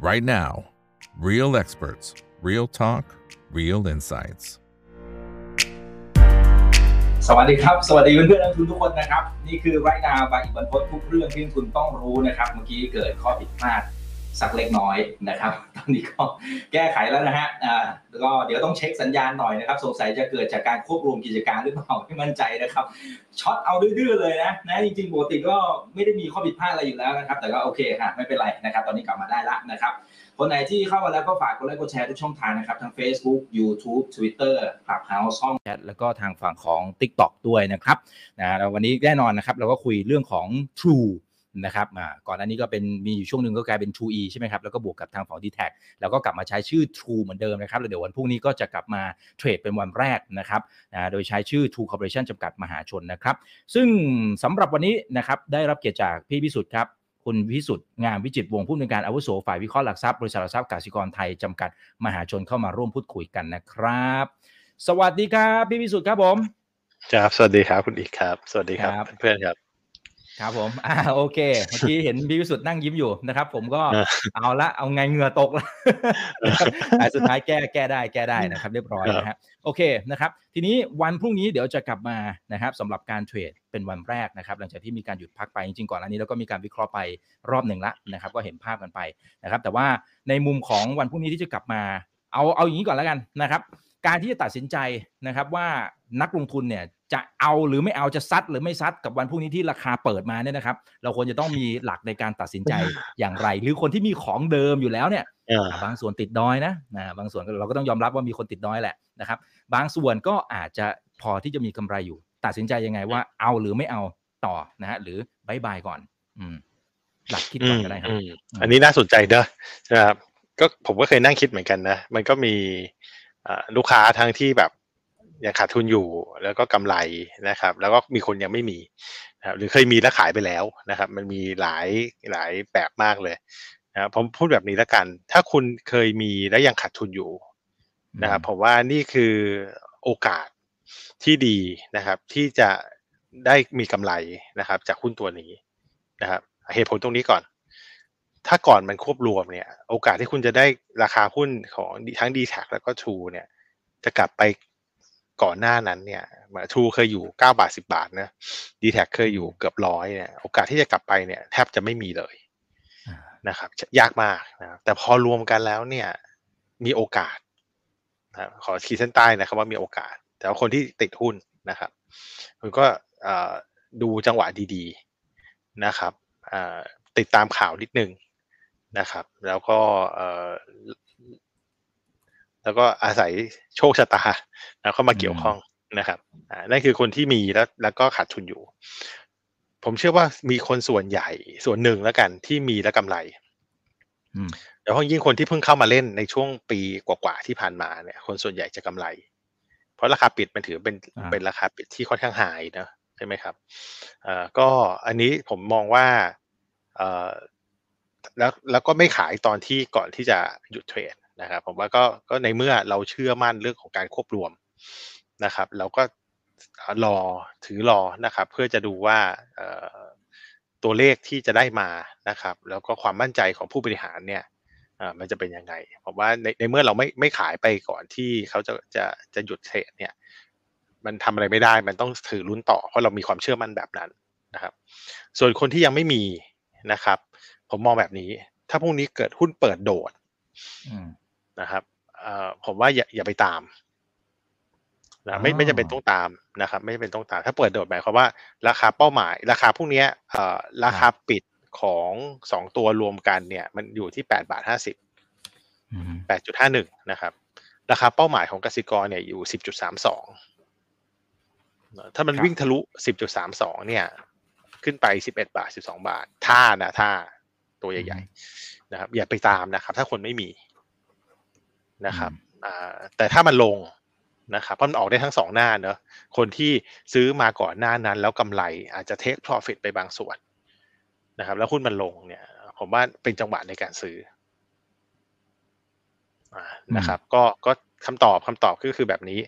right now. Real experts, real talk, real insights. สวัสดีครับ สวัสดีเพื่อนๆนักทุนทุกคนนะครับ นี่คือไรนาบายอิบันพดทุกเรื่องที่คุณต้องรู้นะครับ เมื่อกี้เกิดข้อผิดพลาด สักเล็กน้อยนะครับ ตอนนี้ก็แก้ไขแล้วนะฮะอ่าแล้วก็เดี๋ยวต้องเช็คสัญญาณหน่อยนะครับ สงสัยจะเกิดจากการควบรวมกิจการหรือเปล่าไม่มั่นใจนะครับ ช็อตเอาดื้อเลยนะนะจริงๆปกติก็ไม่ได้มีข้อผิดพลาดอะไรอยู่แล้วนะครับ แต่ก็โอเคค่ะไม่เป็นไรนะครับ ตอนนี้กลับมาได้ละนะครับ คนไหนที่เข้ามาแล้วก็ฝากกดไลค์กดแชร์ทุกช่องทางนะครับ ทั้ง Facebook YouTube Twitter Clubhouse ช่องแชทแล้วก็ทางฝั่งของ TikTok ด้วยนะครับนะแล้ววันนี้แน่นอนนะครับเราก็คุยเรื่องของ True นะครับอ่าก่อนหน้านี้ก็เป็นมีอยู่ช่วงหนึ่งก็กลายเป็น True E ใช่ไหมครับแล้วก็บวกกับทางฝั่ง d t แทแล้วก็กลับมาใช้ชื่อ True เหมือนเดิมนะครับแล้วเดี๋ยววันพรุ่งนี้ก็จะกลับมาเทรดเป็นวันแรกนะครับนะโดยใช้ชื่อ True Corporation จำกัดมหาชนนะครับ ซึ่งสำหรับวันนี้นะครับได้รับเกียรติจากพี่พิสุทธิ์ครับคุณพิสุทธิ์งามวิจิตรวงศ์ผู้อำนวยการอาวุโสฝ่ายวิเคราะห์หลักทรัพย์บริษัทหลักทรัพย์กสิกรไทยจำกัดมหาชนเข้ามาร่วมพูดคุยกันนะครับ สวัสดีครับพี่พิสุทธิ์ครับผมครับสวัสดีครับคุณอีกครับ สวัสดีครับครับเพื่อนๆครับ ครับผมอ่าโอเคเมื่อกี้เห็นพี่พิสุทธิ์นั่งยิ้มอยู่นะครับ ผมก็อ่าเอาละเอาไงเหงื่อตกละนะครับแต่สุดท้ายแก้แก้ได้แก้ได้นะครับ เรียบร้อยนะฮะโอเคนะครับ ทีนี้วันพรุ่งนี้เดี๋ยวจะกลับมานะครับสำหรับการเทรดเป็นวันแรกนะครับ หลังจากที่มีการหยุดพักไปจริงๆก่อนอันนี้แล้วก็มีการวิเคราะห์ไปรอบหนึ่งละนะครับ ก็เห็นภาพกันไปนะครับ แต่ว่าในมุมของวันพรุ่งนี้ที่จะกลับมา เอาเอาอย่างนี้ก่อนแล้วกันนะครับ การที่จะตัดสินใจนะครับว่านักลงทุนเนี่ย จะเอาหรือไม่เอาจะซัดหรือไม่ซัดกับวันพรุ่งนี้ที่ราคาเปิดมาเนี่ยนะครับ เราควรจะต้องมีหลักในการตัดสินใจอย่างไร หรือคนที่มีของเดิมอยู่แล้วเนี่ยอ่าอ่าบางส่วนติดดอยนะนะบางส่วนก็เราก็ต้องยอมรับว่ามีคนติดดอยแหละนะครับ บางส่วนก็อาจจะพอที่จะมีกำไรอยู่ ตัดสินใจยังไงว่าเอาหรือไม่เอาต่อนะฮะหรือบายบายก่อน อืม หลักคิดก่อนก็ได้ครับอืมอันนี้น่าสนใจเนอะนะครับก็ผมก็เคยนั่งคิดเหมือนกันนะ มันก็มีอ่าลูกค้าทั้งที่แบบ ยังขาดทุนอยู่ แล้วก็กำไรนะครับ แล้วก็มีคนยังไม่มีนะครับหรือเคยมีแล้วขายไปแล้วนะครับ มันมีหลายหลายแบบมากเลยนะครับผมพูดแบบนี้แล้วกัน ถ้าคุณเคยมีแล้วยังขาดทุนอยู่นะครับผมว่านี่คือโอกาสที่ดีนะครับ ที่จะได้มีกำไรนะครับ จากหุ้นตัวนี้นะครับเหตุผลตรงนี้ก่อน ถ้าก่อนมันควบรวมเนี่ย โอกาสที่คุณจะได้ราคาหุ้นของทั้ง d t แทแล้วก็ True เนี่ย จะกลับไป ก่อนหน้านั้นเนี่ยทรูเคยอยู่เก้าบาทสิบาทนะ d t แทเคยอยู่เกือบร้อยเนี่ยโอกาสที่จะกลับไปเนี่ยแทบจะไม่มีเลยอ่านะครับ ยากมากนะครับแต่พอรวมกันแล้วเนี่ย มีโอกาสนะครับขอขีดเส้นใต้นะครับว่ามีโอกาส แต่ว่าคนที่ติดหุ้นนะครับคุณก็เอ่อดูจังหวะดีๆนะครับเอ่อติดตามข่าวนิดนึงนะครับ แล้วก็เอ่อ แล้วก็อาศัยโชคชะตาแล้วเข้ามาเกี่ยวข้องนะครับอ่านั่นคือคนที่มีแล้วแล้วก็ขาดทุนอยู่ ผมเชื่อว่ามีคนส่วนใหญ่ส่วนหนึ่งแล้วกันที่มีและกำไรอืมโดยเฉพาะยิ่งคนที่เพิ่งเข้ามาเล่นในช่วงปีกว่าๆที่ผ่านมาเนี่ย คนส่วนใหญ่จะกำไร เพราะราคาปิดมันถือเป็นอ่าเป็นราคาปิดที่ค่อนข้างหายนะใช่ไหมครับเอ่อก็อันนี้ผมมองว่าเอ่อแล้วแล้วก็ไม่ขายตอนที่ก่อนที่จะหยุดเทรด นะครับผมว่าก็ก็ในเมื่อเราเชื่อมั่นเรื่องของการควบรวมนะครับ เราก็รอถือรอนะครับ เพื่อจะดูว่าตัวเลขที่จะได้มานะครับ แล้วก็ความมั่นใจของผู้บริหารเนี่ยมันจะเป็นยังไงผมว่าในในเมื่อเราไม่ไม่ขายไปก่อนที่เขาจะจะจะหยุดเทรดเนี่ยมันทำอะไรไม่ได้มันต้องถือลุ้นต่อเพราะเรามีความเชื่อมั่นแบบนั้นนะครับ ส่วนคนที่ยังไม่มีนะครับ ผมมองแบบนี้ ถ้าพรุ่งนี้เกิดหุ้นเปิดโดด นะครับเอ่อผมว่าอย่าอย่าไปตามอ๋นะอไม่ไม่จำเป็นต้องตามนะครับ ไม่จำเป็นต้องตาม ถ้าเปิดโดดหมายความว่า ราคาเป้าหมาย ราคาพวกเนี้ยเอ่อราคาปิดของสองตัวรวมกันเนี่ย มันอยู่ที่แปดบาทห้าสิบอืมแปดจุดห้าหนึ่งนะครับ ราคาเป้าหมายของกสิกรเนี่ยอยู่สิบจุดสามสองถ้ามันครับวิ่งทะลุสิบจุดสามสองเนี่ย ขึ้นไปสิบเอ็ดบาทสิบสองบาท ท่านะท่าตัวใหญ่ ๆ นะครับ อย่าไปตามนะครับ ถ้าคนไม่มี นะครับอ่าแต่ถ้ามันลงนะครับเพราะมันออกได้ทั้งสองหน้าเนอะคนที่ซื้อมาก่อนหน้านั้น แล้วกำไรอาจจะเทค profit ไปบางส่วนนะครับ แล้วหุ้นมันลงเนี่ย ผมว่าเป็นจังหวะในการซื้ออ่านะครับ ก็ก็คำตอบคำตอบก็คือแบบนี้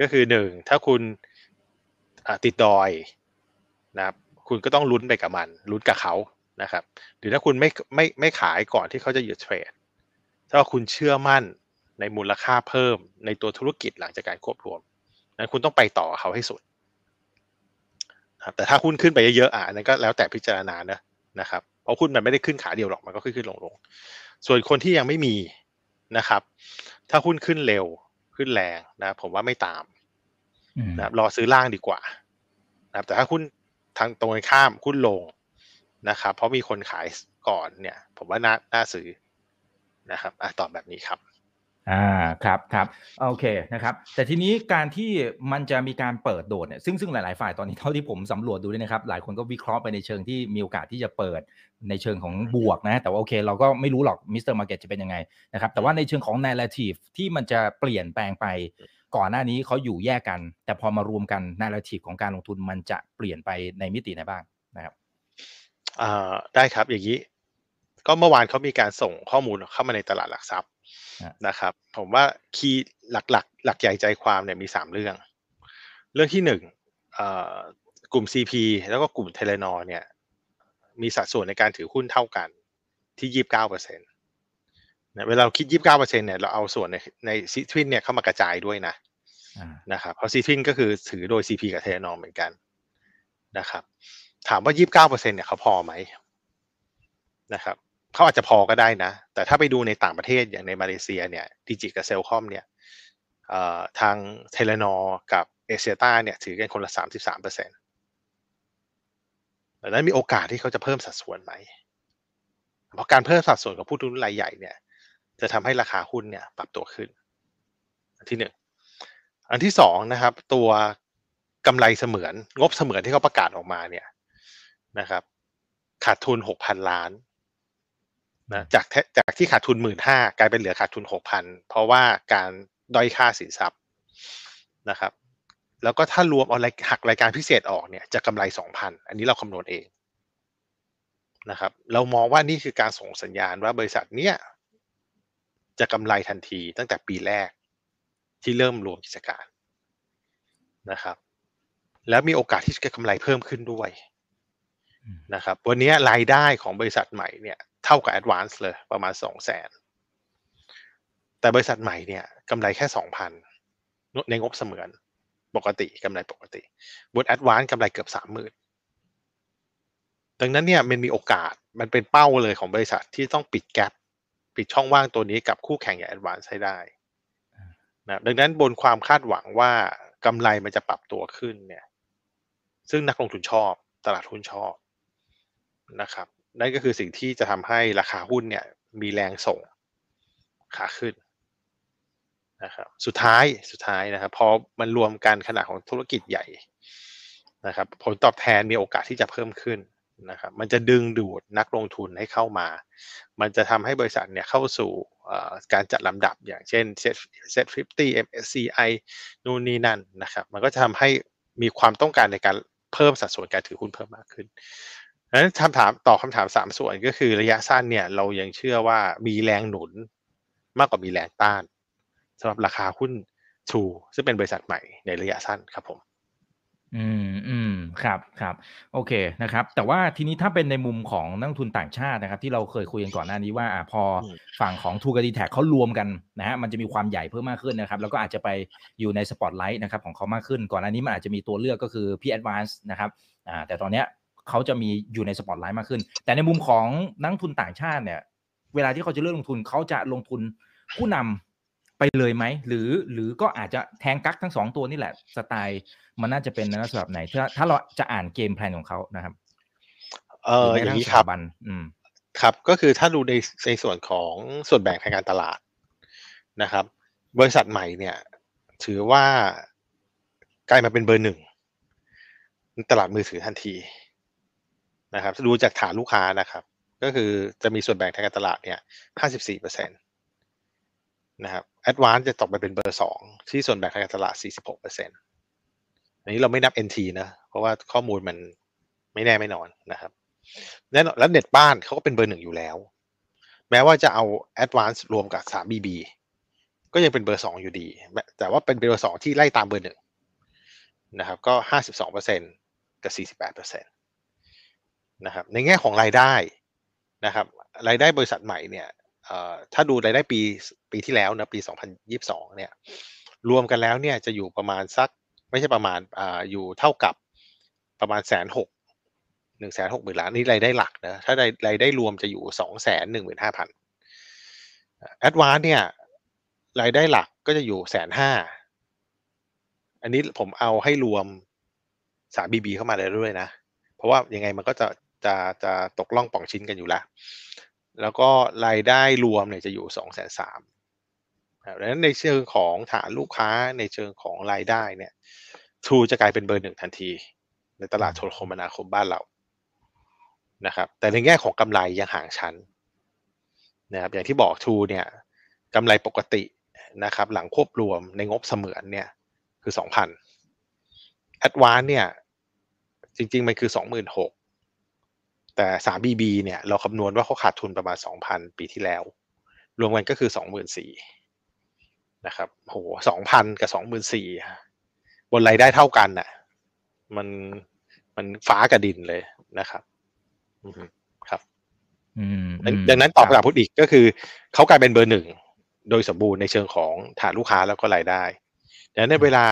ก็คือหนึ่งถ้าคุณอ่าติดดอยนะครับ คุณก็ต้องลุ้นไปกับมันลุ้นกับเขานะครับ หรือถ้าคุณไม่ไม่ไม่ขายก่อนที่เขาจะหยุดเทรดถ้าคุณเชื่อมั่น ในมูลค่าเพิ่มในตัวธุรกิจหลังจากการควบรวมนั้นคุณต้องไปต่อเขาให้สุดครับแต่ถ้าหุ้นขึ้นไปเยอะๆอะนั้นก็แล้วแต่พิจารณานะนะครับเพราะหุ้นมันไม่ได้ขึ้นขาเดียวหรอกมันก็ขึ้นขึ้นลงลงส่วนคนที่ยังไม่มีนะครับ ถ้าหุ้นขึ้นเร็วขึ้นแรงนะผมว่าไม่ตามนะครับรอซื้อล่างดีกว่านะครับแต่ถ้าหุ้นทางตรงข้ามหุ้นลงนะครับ เพราะมีคนขายก่อนเนี่ย ผมว่าน่าน่าซื้อนะครับอะตอบแบบนี้ครับ อ่าครับครับโอเคนะครับ แต่ทีนี้การที่มันจะมีการเปิดโดดเนี่ยซึ่งซึ่งหลาย ๆ ฝ่ายตอนนี้เท่าที่ผมสำรวจดูด้วยนะครับ หลายคนก็วิเคราะห์ไปในเชิงที่มีโอกาสที่จะเปิดในเชิงของบวกนะ แต่ว่าโอเค เราก็ไม่รู้หรอก Mr. Market จะเป็นยังไงนะครับ แต่ว่าในเชิงของ narrative ที่มันจะเปลี่ยนแปลงไปก่อนหน้านี้เขาอยู่แยกกัน แต่พอมารวมกัน narrative ของการลงทุนมันจะเปลี่ยนไปในมิติไหนบ้างนะครับอ่าได้ครับอย่างนี้ ก็เมื่อวานเขามีการส่งข้อมูลเข้ามาในตลาดหลักทรัพย์นะครับ ผมว่า key หลักๆหลักใหญ่ใจความเนี่ยมีสามเรื่อง เรื่องที่หนึ่งกลุ่ม CP แล้วก็กลุ่ม Telenor เนี่ย มีสัดส่วนในการถือหุ้นเท่ากันที่ยี่บเก้าเปอร์เซ็นต์เวลาเราคิดยี่บเก้าเปอร์เซ็นเนี่ยเราเอาส่วนในใน Citrine เนี่ยเข้ามากระจายด้วยนะนะครับเพราะ Citrine ก็คือถือโดย CP กับ Telenor เหมือนกันนะครับ ถามว่ายี่บเก้าเปอร์เซ็นเนี่ยเขาพอไหมนะครับ เขาอาจจะพอก็ได้นะ แต่ถ้าไปดูในต่างประเทศอย่างในมาเลเซียเนี่ย Digi กับ Celcom เนี่ยทางเทเลนอกับเอเชียต้าเนี่ยถือกันคนละสามสิบสามเปอร์เซ็นต์ดังนั้นมีโอกาสที่เขาจะเพิ่มสัดส่วนไหม เพราะการเพิ่มสัดส่วนของผู้ถือหุ้นรายใหญ่เนี่ย จะทำให้ราคาหุ้นเนี่ยปรับตัวขึ้น อันที่หนึ่ง อันที่สองนะครับ ตัวกำไรเสมือน งบเสมือนที่เขาประกาศออกมาเนี่ยนะครับ ขาดทุนหกพันล้าน นะจากจากที่ขาดทุนหมื่นห้ากลายเป็นเหลือขาดทุนหกพันเพราะว่าการด้อยค่าสินทรัพย์นะครับ แล้วก็ถ้ารวมเอาหักรายการพิเศษออกเนี่ยจะกำไรสองพันอันนี้เราคำนวณเองนะครับ เรามองว่านี่คือการส่งสัญญาณว่าบริษัทเนี้ยจะกำไรทันทีตั้งแต่ปีแรกที่เริ่มรวมกิจการนะครับ แล้วมีโอกาสที่จะกำไรเพิ่มขึ้นด้วยนะครับ วันนี้รายได้ของบริษัทใหม่เนี่ย เท่ากับ Advance เลยประมาณสองแสนแต่บริษัทใหม่เนี่ยกำไรแค่สองพันในงบเสมือนปกติกำไรปกติบน Advance กำไรเกือบสามหมื่นดังนั้นเนี่ยมันมีโอกาสมันเป็นเป้าเลยของบริษัทที่ต้องปิดแกลบปิดช่องว่างตัวนี้กับคู่แข่งอย่าง Advance ให้ได้นะดังนั้นบนความคาดหวังว่ากำไรมันจะปรับตัวขึ้นเนี่ยซึ่งนักลงทุนชอบตลาดหุ้นชอบนะครับ นั่นก็คือสิ่งที่จะทำให้ราคาหุ้นเนี่ยมีแรงส่งขาขึ้นนะครับสุดท้ายสุดท้ายนะครับพอมันรวมกันขนาดของธุรกิจใหญ่นะครับ ผลตอบแทนมีโอกาสที่จะเพิ่มขึ้นนะครับ มันจะดึงดูดนักลงทุนให้เข้ามา มันจะทำให้บริษัทเนี่ยเข้าสู่การจัดลำดับอย่างเช่น Set 50 MSCI นู่นนี่นั่นนะครับ มันก็จะทำให้มีความต้องการในการเพิ่มสัดส่วนการถือหุ้นเพิ่มมากขึ้น นั้นคำถามตอบคาถามสามส่วนก็คือระยะสั้นเนี่ย เรายังเชื่อว่ามีแรงหนุนมากกว่ามีแรงต้านสำหรับราคาหุ้นทูซึ่งเป็นบริษัทใหม่ในระยะสั้นครับผมอืมอืมครับครับโอเคนะครับ แต่ว่าทีนี้ถ้าเป็นในมุมของนักทุนต่างชาตินะครับ ที่เราเคยคุยกันก่อนหน้านี้ว่าอ่าพอฝั่งของทรูดีแทคเขารวมกันนะฮะมันจะมีความใหญ่เพิ่มมากขึ้นนะครับ แล้วก็อาจจะไปอยู่ในสปอตไลท์นะครับของเขามากขึ้น ก่อนหน้านี้มันอาจจะมีตัวเลือกก็คือพี่แอดวานซ์นะครับอ่าแต่ตอนเนี้ย เขาจะมีอยู่ในสปอตไลท์มากขึ้น แต่ในมุมของนักลงทุนต่างชาติเนี่ย เวลาที่เขาจะเลือกลงทุนเขาจะลงทุนผู้นำไปเลยไหม หรือหรือก็อาจจะแทงกั๊กทั้งสองตัวนี่แหละสไตล์มันน่าจะเป็นในลักษณะไหนถ้าถ้าเราจะอ่าน game plan ของเขานะครับ เอออย่างนี้ครับอืมครับ ก็คือถ้าดูในในส่วนของส่วนแบ่งทางการตลาดนะครับ บริษัทใหม่เนี่ย ถือว่ากลายมาเป็นเบอร์หนึ่งตลาดมือถือทันที นะครับดูจากฐานลูกค้านะครับ ก็คือจะมีส่วนแบ่งทางการตลาดเนี่ย54%เปอร์เซ็นตนะครับแอดวานจะตกไปเป็นเบอร์สองที่ส่วนแบ่งทางการตลาด46%อันนี้เราไม่นับ NT นะเพราะว่าข้อมูลมันไม่แน่ไม่นอนนะครับแน่นอนแล้วเน็ตบ้านเขาก็เป็นเบอร์หนึ่งอยู่แล้ว แม้ว่าจะเอา Advance รวมกับ 3BB ก็ยังเป็นเบอร์สองอยู่ดี แต่ว่าเป็นเบอร์สองที่ไล่ตามเบอร์หนึ่งนะครับ ก็52%กับ48%นะครับในแง่ของรายได้นะครับรายได้บริษัทใหม่เนี่ยถ้าดูรายได้ปีปีที่แล้วนะปี 2022 เนี่ยรวมกันแล้วเนี่ยจะอยู่ประมาณสักไม่ใช่ประมาณออยู่เท่ากับประมาณแสนหกหนึ่งแสนหกหมื่นล้านนี่รายได้หลักนะถ้ารายรายได้รวมจะอยู่สองแสนหนึ่งหมื่นห้าพันแอดวานเนี่ยรายได้หลักก็จะอยู่แสนห้าอันนี้ผมเอาให้รวมสามบีบีเข้ามาเลยด้วยนะ เพราะว่ายังไงมันก็จะ จะจะตกล่องป่องชิ้นกันอยู่แล้ว แล้วก็รายได้รวมเนี่ยจะอยู่สองแสนสามดังนั้นในเชิงของฐานลูกค้าในเชิงของรายได้เนี่ยทรูจะกลายเป็นเบอร์หนึ่งทันที ในตลาดโทรคมนาคมบ้านเรานะครับแต่ในแง่ของกำไรยังห่างชั้นนะครับอย่างที่บอกทรูเนี่ยกำไรปกตินะครับหลังควบรวมในงบเสมือนเนี่ยคือสองพันแอดวานเนี่ยจริงๆ มันคือสองหมื่นหก แต่สามบีบีเนี่ยเราคำนวณว่าเขาขาดทุนประมาณสองพันปีที่แล้ว รวมกันก็คือสองหมื่นสี่นะครับโหสองพันกับสองหมื่นสี่บนรายได้เท่ากันน่ะ มันมันฟ้ากับดินเลยนะครับอือฮึครับอืมดังอืมดังนั้นตอบครัคำถามพูดอีกก็คือ เขากลายเป็นเบอร์หนึ่งโดยสมบูรณ์ในเชิงของฐานลูกค้าแล้วก็รายได้ดังนั้นในเวลา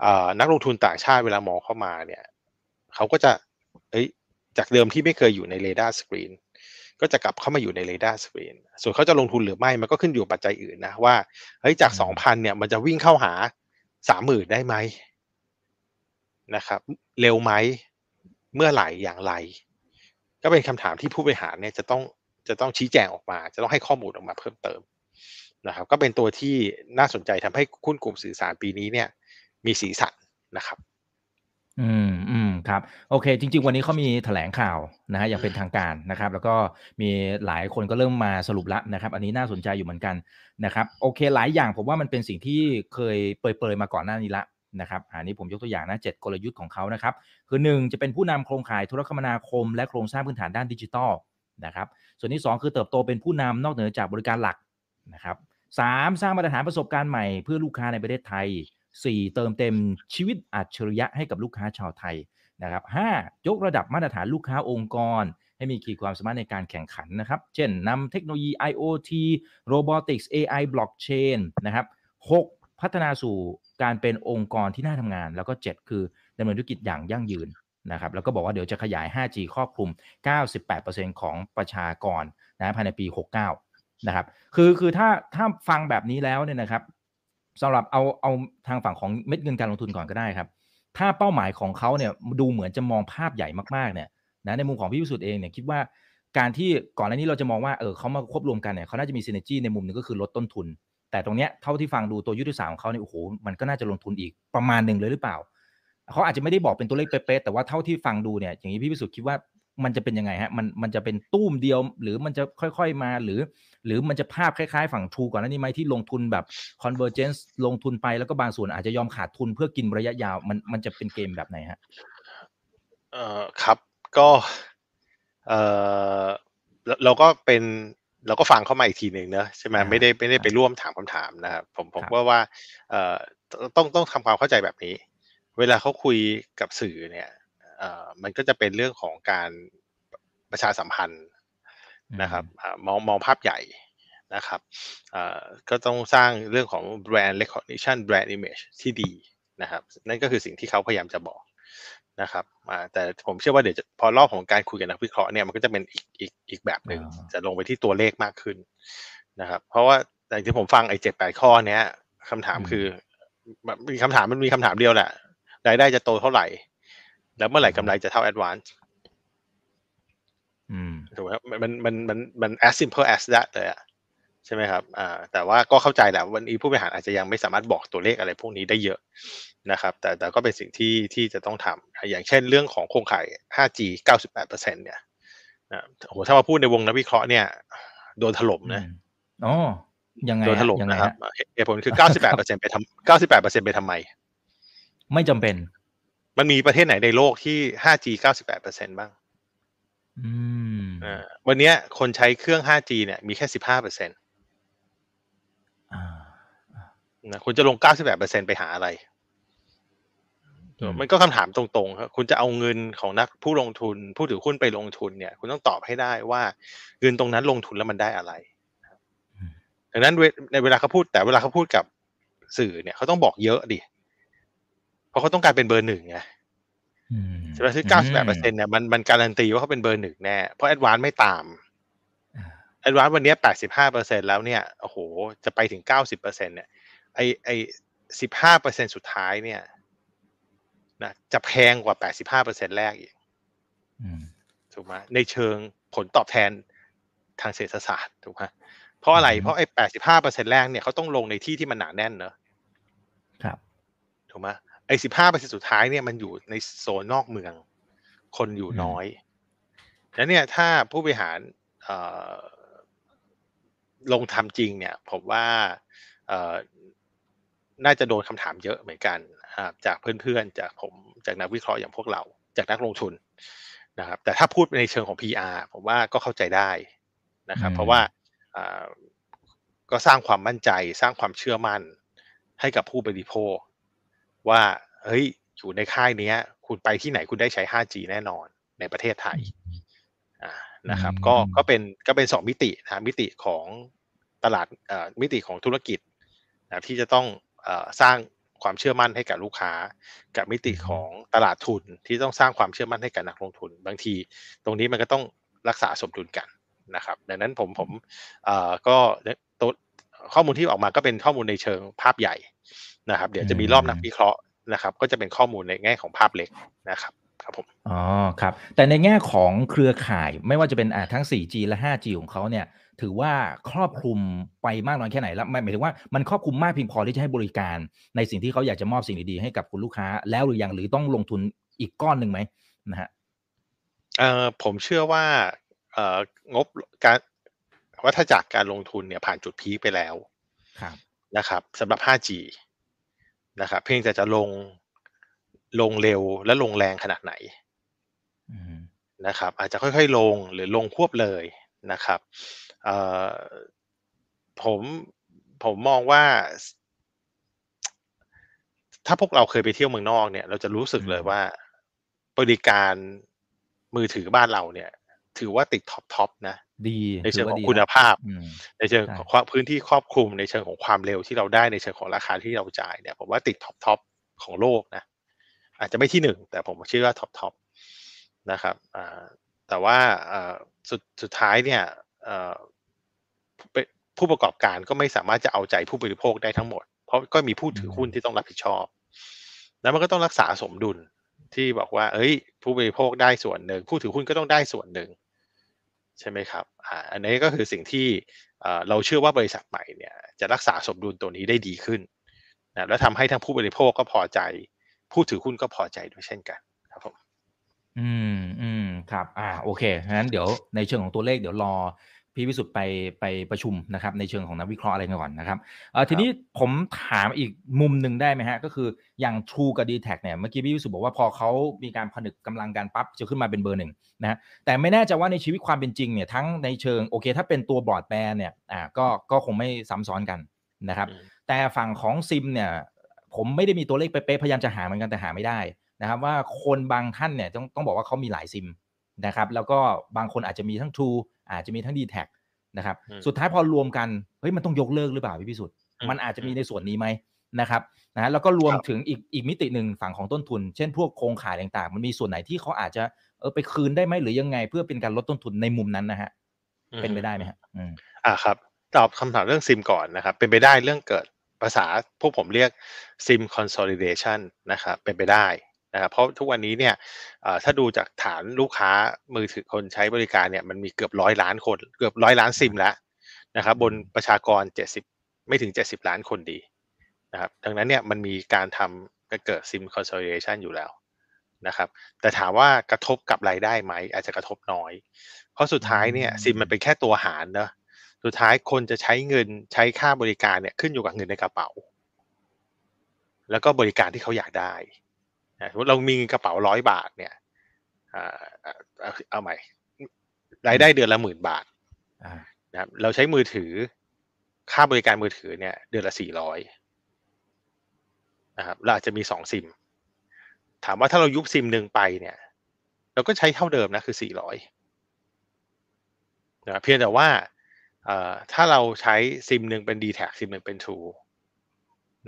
เอ่อนักลงทุนต่างชาติเวลามองเข้ามาเนี่ย เขาก็จะ เอ้ย จากเดิมที่ไม่เคยอยู่ในเรดาร์สกรีนก็จะกลับเข้ามาอยู่ในเรดาร์สกรีนส่วนเขาจะลงทุนหรือไม่มันก็ขึ้นอยู่กับปัจจัยอื่นนะว่าเฮ้ยจากสองพันเนี่ยมันจะวิ่งเข้าหาสามหมื่นได้ไหมนะครับ เร็วไหมเมื่อไหร่อย่างไร ก็เป็นคำถามที่ผู้บริหารเนี่ยจะต้องจะต้องชี้แจงออกมา จะต้องให้ข้อมูลออกมาเพิ่มเติมนะครับ ก็เป็นตัวที่น่าสนใจทำให้หุ้นกลุ่มสื่อสารปีนี้เนี่ย มีสีสันนะครับ อืมอืมครับ โอเค จริง ๆ วันนี้เขามีแถลงข่าวนะฮะอย่างเป็นทางการนะครับ แล้วก็มีหลายคนก็เริ่มมาสรุปล้วนะครับ อันนี้น่าสนใจอยู่เหมือนกันนะครับ โอเค หลายอย่างผมว่ามันเป็นสิ่งที่เคยเปรยๆมาก่อนหน้านี้ละนะครับอันนี้ผมยกตัวอย่างนะเจ็ดกลยุทธ์ของเขานะครับ คือหนึ่งจะเป็นผู้นำโครงข่ายธุรคมนาคม และโครงสร้างพื้นฐานด้านดิจิทัลนะครับ ส่วนที่ 2 คือเติบโตเป็นผู้นำนอกเหนือจากบริการหลักนะครับสามสร้างมาตรฐานประสบการณ์ใหม่เพื่อลูกค้าในประเทศไทย 4 เติมเต็มชีวิตอัจฉริยะให้กับลูกค้าชาวไทยนะครับห้ายกระดับมาตรฐานลูกค้าองค์กร ให้มีขีดความสามารถในการแข่งขันนะครับ เช่นนำเทคโนโลยี IoT Robotics AI Blockchain นะครับ 6 พัฒนาสู่การเป็นองค์กรที่น่าทำงาน แล้วก็ 7 คือดำเนินธุรกิจอย่างยั่งยืนนะครับแล้วก็บอกว่าเดี๋ยวจะขยาย 5G ครอบคลุม 98%ของประชากรนะภายในปี 69 นะครับ คือคือถ้าถ้าฟังแบบนี้แล้วเนี่ยนะครับ สำหรับเอาเอาทางฝั่งของเม็ดเงินการลงทุนก่อนก็ได้ครับ ถ้าเป้าหมายของเขาเนี่ยดูเหมือนจะมองภาพใหญ่มากๆเนี่ยนะในมุมของพี่วิสุทธ์เองเนี่ยคิดว่าการที่ก่อนหน้านี้เราจะมองว่าเออเขามาควบรวมกันเนี่ยเขาน่าจะมีซีเนจีในมุมหนึ่งก็คือลดต้นทุน แต่ตรงเนี้ยเท่าที่ฟังดูตัวยุทธศาสตร์ของเขาเนี่ยโอ้โหมันก็น่าจะลงทุนอีกประมาณหนึ่งเลยหรือเปล่าเขาอาจจะไม่ได้บอกเป็นตัวเลขเป๊ะๆแต่ว่าเท่าที่ฟังดูเนี่ยอย่างนี้พี่วิสุทธ์คิดว่ามันจะเป็นยังไงฮะมันมันจะเป็นตุ้มเดียว หรือมันจะค่อย ๆมา หรือ หรือมันจะภาพคล้ายๆ ฝั่งทรูก่อนหน้านี้ไหมที่ลงทุนแบบ convergence ลงทุนไปแล้วก็บางส่วนอาจจะยอมขาดทุนเพื่อกินระยะยาวมันมันจะเป็นเกมแบบไหนฮะเอ่อครับก็เอ่อเราเราก็เป็นเราก็ฟังเข้ามาอีกทีหนึ่งเนอะใช่ไหมอ่าไม่ได้ไม่ได้ไปร่วมถามคำถามนะครับผมผมครับว่าว่าเอ่อต้องต้องทำความเข้าใจแบบนี้ เวลาเขาคุยกับสื่อเนี่ยเอ่อมันก็จะเป็นเรื่องของการประชาสัมพันธ์ นะครับอ่ามองมองภาพใหญ่นะครับเอ่อก็ต้องสร้างเรื่องของ brand recognition brand image ที่ดีนะครับ นั่นก็คือสิ่งที่เขาพยายามจะบอกนะครับอ่าแต่ผมเชื่อว่าเดี๋ยวจะพอรอบของการคุยกับนักวิเคราะห์เนี่ยมันก็จะเป็นอีกอีกอีกแบบหนึ่งอ่าจะลงไปที่ตัวเลขมากขึ้นนะครับ เพราะว่าอย่างที่ผมฟังไอ้เจ็ดแปดข้อเนี้ยคำถามคือแบบมีคำถามมันมีคำถามเดียวแหละรายได้จะโตเท่าไหร่ แล้วเมื่อไหร่กำไรจะเท่า advance อืม ถูกไหมครับมันมันมันมัน as simple as that เลยอะใช่ไหมครับอ่าแต่ว่าก็เข้าใจแหละวันนี้ผู้บริหารอาจจะยังไม่สามารถบอกตัวเลขอะไรพวกนี้ได้เยอะนะครับ แต่แต่ก็เป็นสิ่งที่ที่จะต้องทำอย่างเช่นเรื่องของโครงข่าย 5G 98%เนี่ยนะโอ้โหถ้ามาพูดในวงนักวิเคราะห์เนี่ย โดนถล่มนะอ๋อยังไงโดนถล่มยังไงนะครับฮะเหตุผลคือ 98%ไปทำ98%ไปทำไม ไม่จำเป็น มันมีประเทศไหนในโลกที่ 5G 98%บ้างอืมอ่า วันเนี้ยคนใช้เครื่อง 5G เนี่ยมีแค่15%อ่านะคุณจะลง98%ไปหาอะไรอืมมันก็คำถามตรงๆครับคุณจะเอาเงินของนักผู้ลงทุน ผู้ถือหุ้นไปลงทุนเนี่ย คุณต้องตอบให้ได้ว่าเงินตรงนั้นลงทุนแล้วมันได้อะไรดังนั้นเวในเวลาเขาพูดแต่เวลาเขาพูดกับสื่อเนี่ยเขาต้องบอกเยอะดิ เพราะเขาต้องการเป็นเบอร์หนึ่งไงอืม ใช่ไหมซึ่งเก้าสิบแปดเปอร์เซ็นเนี่ยมันมันการันตีว่าเขาเป็นเบอร์หนึ่งแน่ เพราะแอดวานซ์ไม่ตามอ่าแอดวานซ์วันนี้แปดสิบห้าเปอร์เซ็นแล้วเนี่ยโอ้โห จะไปถึงเก้าสิบเปอร์เซ็นเนี่ยไอไอสิบห้าเปอร์เซ็นสุดท้ายเนี่ยนะจะแพงกว่าแปดสิบห้าเปอร์เซ็นแรกอีกอืมถูกไหมในเชิงผลตอบแทนทางเศรษฐศาสตร์ถูกไหมเพราะอะไรอืมเพราะไอ้แปดสิบห้าเปอร์เซ็นแรกเนี่ยเขาต้องลงในที่ที่มันหนาแน่นเนอะครับถูกไหม ไอ้สิบห้าเปอร์เซ็นสุดท้ายเนี่ยมันอยู่ในโซนนอกเมือง คนอยู่อืมน้อย แล้วเนี่ยถ้าผู้บริหารเอ่อลงทำจริงเนี่ย ผมว่าเอ่อน่าจะโดนคำถามเยอะเหมือนกันนะครับจากเพื่อนๆ จากผมจากนักวิเคราะห์อย่างพวกเรา จากนักลงทุนนะครับ แต่ถ้าพูดในเชิงของ PR ผมว่าก็เข้าใจได้นะครับอืมเพราะว่าอ่าก็สร้างความมั่นใจ สร้างความเชื่อมั่นให้กับผู้บริโภค ว่าเฮ้ยอยู่ในค่ายเนี้ย คุณไปที่ไหนคุณได้ใช้ 5G แน่นอนในประเทศไทยอ่านะครับอืมก็ก็เป็นก็เป็นสองมิตินะมิติของตลาดเอ่อมิติของธุรกิจนะที่จะต้องเอ่อสร้างความเชื่อมั่นให้กับลูกค้า กับมิติของตลาดทุนที่ต้องสร้างความเชื่อมั่นให้กับนักลงทุน บางทีตรงนี้มันก็ต้องรักษาสมดุลกันนะครับ ดังนั้นผมผมเอ่อก็ตัวข้อมูลที่ออกมาก็เป็นข้อมูลในเชิงภาพใหญ่ นะครับ เดี๋ยวจะมีรอบนักวิเคราะห์นะครับ ก็จะเป็นข้อมูลในแง่ของภาพเล็กนะครับครับผมอ๋อครับ แต่ในแง่ของเครือข่ายไม่ว่าจะเป็นอ่าทั้ง 4G และ 5G ของเขาเนี่ย ถือว่าครอบคลุมไปมากน้อยแค่ไหนแล้วหมายหมายถึงว่ามันครอบคลุมมากเพียงพอที่จะให้บริการ ในสิ่งที่เขาอยากจะมอบสิ่งดีๆให้กับคุณลูกค้า แล้วหรือยังหรือต้องลงทุนอีกก้อนหนึ่งไหมนะฮะเอ่อผมเชื่อว่าเอ่องบการวัฏจักรการลงทุนเนี่ยผ่านจุดพีคไปแล้วครับนะครับสำหรับ 5G นะครับเพียงแต่จะลงลงเร็วและลงแรงขนาดไหนอืมนะครับ อาจจะค่อยๆลงหรือลงฮวบเลยนะครับเอ่อผมผมมองว่า ถ้าพวกเราเคยไปเที่ยวเมืองนอกเนี่ย เราจะรู้สึกเลยว่าบริการมือถือบ้านเราเนี่ย ถือว่าติด top top นะ ดีในเชิงถืของว่าดีคุณรับภาพอืมในเชิงใช่ของความพื้นที่ครอบคลุมในเชิงของความเร็วที่เราได้ในเชิงของราคาที่เราจ่ายเนี่ยผมว่าติด top topของโลกนะอาจจะไม่ที่หนึ่งแต่ผมเชื่อว่าท็อปทอปนะครับอ่าแต่ว่าอ่าสุดสุดท้ายเนี่ยเอ่อผู้ผู้ประกอบการก็ไม่สามารถจะเอาใจผู้บริโภคได้ทั้งหมด เพราะก็มีผู้ถือหุ้นที่ต้องรับผิดชอบ แล้วมันก็ต้องรักษาสมดุลที่บอกว่า เอ้ย ผู้บริโภคได้ส่วนหนึ่ง ผู้ถือหุ้นก็ต้องได้ส่วนหนึ่ง ใช่ไหมครับอ่าอันนี้ก็คือสิ่งที่เราเชื่อว่าบริษัทใหม่เนี่ยจะรักษาสมดุลตัวนี้ได้ดีขึ้นนะและทำให้ทั้งผู้บริโภคก็พอใจ ผู้ถือหุ้นก็พอใจด้วยเช่นกันครับผมอืมอืมครับ อ่าโอเคงั้นเดี๋ยวในเชิงของตัวเลขเดี๋ยวรอ พี่วิสุทธ์ไปไปประชุมนะครับ ในเชิงของนักวิเคราะห์อะไรกันก่อนนะครับเอ่อทีนี้ผมถามอีกมุมหนึ่งได้ไหมฮะ ก็คืออย่าง True กับ d t แทเนี่ยเมื่อกี้พี่วิสุทธ์บอกว่าพอเขามีการผนึกกำลังกันปั๊บจะขึ้นมาเป็นเบอร์หนึ่งนะฮะแต่ไม่แน่ใจว่าในชีวิตความเป็นจริงเนี่ยทั้งในเชิงโอเค ถ้าเป็นตัวบอร์ดแบนเนี่ยอ่าก็ก็คงไม่ซ้ำซ้อนกันนะครับอืมแต่ฝั่งของซิมเนี่ย ผมไม่ได้มีตัวเลขเป๊ะๆพยายามจะหาเหมือนกันแต่หาไม่ได้นะครับ ว่าคนบางท่านเนี่ยต้องต้องบอกว่าเขามีหลายซิมนะครับ แล้วก็บางคนอาจจะมีทั้ง True อาจจะมีทั้ง d t แทนะครับอืมสุดท้ายพอรวมกันเฮ้ยมันต้องยกเลิกหรือเปล่าพี่พิสุทธิ์อืมมันอาจจะมีในส่วนนี้ไหมนะครับนะฮะแล้วก็รวมครับถึงอีกอีกมิติหนึ่งฝั่งของต้นทุน เช่นพวกโครงข่ายต่างๆ มันมีส่วนไหนที่เขาอาจจะเออไปคืนได้ไหมหรือยังไง เพื่อเป็นการลดต้นทุนในมุมนั้นนะฮะเป็นไปได้ไหมฮะอืมอ่าครับตอบคำถามเรื่องซิมก่อนนะครับ เป็นไปได้เรื่องเกิดภาษาพวกผมเรียกซิม consolidation นะครับเป็นไปได้ นะครับเพราะทุกวันนี้เนี่ยอ่าถ้าดูจากฐานลูกค้ามือถือคนใช้บริการเนี่ยมันมีเกือบร้อยล้านคน เกือบร้อยล้านซิมแล้วนะครับ บนประชากร 70 ไม่ถึง 70 ล้านคนดีนะครับดังนั้นเนี่ยมันมีการทำก็เกิดซิม consolidation อยู่แล้วนะครับแต่ถามว่ากระทบกับรายได้ไหม อาจจะกระทบน้อย เพราะสุดท้ายเนี่ยอืมซิมมันเป็นแค่ตัวหารเนอะสุดท้ายคนจะใช้เงินใช้ค่าบริการเนี่ยขึ้นอยู่กับเงินในกระเป๋า แล้วก็บริการที่เขาอยากได้นะ สมมติเรามีเงินกระเป๋าร้อยบาทเนี่ยอ่าเอาเอาเอาใหม่รายได้เดือนละหมื่นบาทอ่านะครับ เราใช้มือถือค่าบริการมือถือเนี่ย เดือนละสี่ร้อยนะครับเราอาจจะมีสองซิม ถามว่าถ้าเรายุบซิมหนึ่งไปเนี่ย เราก็ใช้เท่าเดิมนะคือสี่ร้อยนะเพียงแต่ว่าเอ่อถ้าเราใช้ซิมหนึ่งเป็น d t แทซิมหนึ่งเป็น True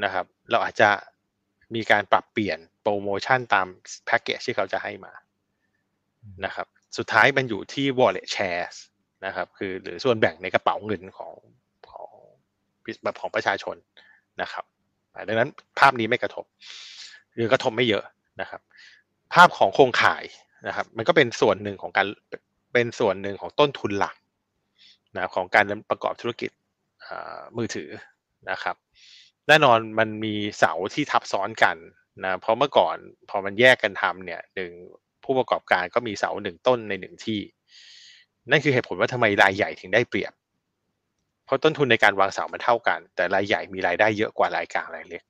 นะครับ เราอาจจะ มีการปรับเปลี่ยนโปรโมชั่นตามแพ็กเกจที่เขาจะให้มานะครับ สุดท้ายมันอยู่ที่ wallet shares นะครับ คือหรือส่วนแบ่งในกระเป๋าเงินของของแบบของประชาชนนะครับอ่าดังนั้นภาพนี้ไม่กระทบ หรือกระทบไม่เยอะนะครับ ภาพของโครงข่ายนะครับ มันก็เป็นส่วนหนึ่งของการเป็นส่วนหนึ่งของต้นทุนหลักนะของการประกอบธุรกิจอ่ามือถือนะครับ แน่นอนมันมีเสาที่ทับซ้อนกันนะเพราะเมื่อก่อนพอมันแยกกันทำเนี่ยหนึ่งผู้ประกอบการก็มีเสาหนึ่งต้นในหนึ่งที่ นั่นคือเหตุผลว่าทำไมรายใหญ่ถึงได้เปรียบ เพราะต้นทุนในการวางเสามันเท่ากัน แต่รายใหญ่มีรายได้เยอะกว่ารายกลางรายเล็ก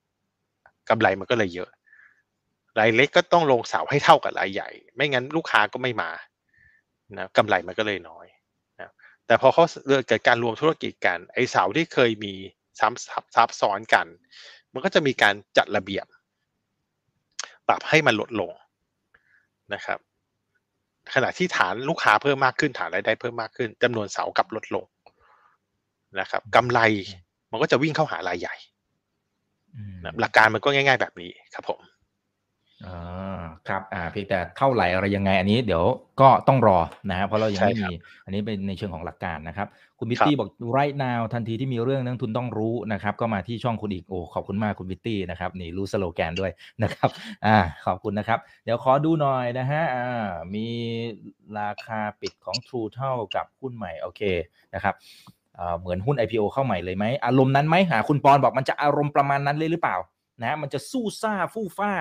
กำไรมันก็เลยเยอะ รายเล็กก็ต้องลงเสาให้เท่ากับรายใหญ่ ไม่งั้นลูกค้าก็ไม่มานะกำไรมันก็เลยน้อยนะแต่พอเขาเกิดการรวมธุรกิจกันไอ้เสาที่เคยมี ซ้ำซับซ้อนกัน มันก็จะมีการจัดระเบียบ ปรับให้มันลดลงนะครับ ขณะที่ฐานลูกค้าเพิ่มมากขึ้นฐานรายได้เพิ่มมากขึ้นจำนวนเสากลับลดลงนะครับกำไรมันก็จะวิ่งเข้าหารายใหญ่อืมนะหลักการมันก็ง่าย ๆ แบบนี้ครับผม อ่าครับอ่าเพียงแต่เท่าไหร่อะไรยังไง อันนี้เดี๋ยวก็ต้องรอนะฮะเพราะเรายังไม่ใช่ครับมีอันนี้เป็นในเชิงของหลักการนะครับ คุณบิตครับตี้บอก right now ทันทีที่มีเรื่องนักทุนต้องรู้นะครับ ก็มาที่ช่องคุณอีกโอ้ขอบคุณมากคุณบิตตี้นะครับนี่รู้สโลแกนด้วยนะครับอ่าขอบคุณนะครับ เดี๋ยวขอดูหน่อยนะฮะอ่ามีราคาปิดของ True เท่ากับหุ้นใหม่โอเคนะครับอ่าเหมือนหุ้น IPO เข้าใหม่เลยไหมอารมณ์นั้นไหมหาคุณปอนบอกมันจะอารมณ์ประมาณนั้นเลยหรือเปล่านะมันจะสู้ซ่าฟู่ฟ้า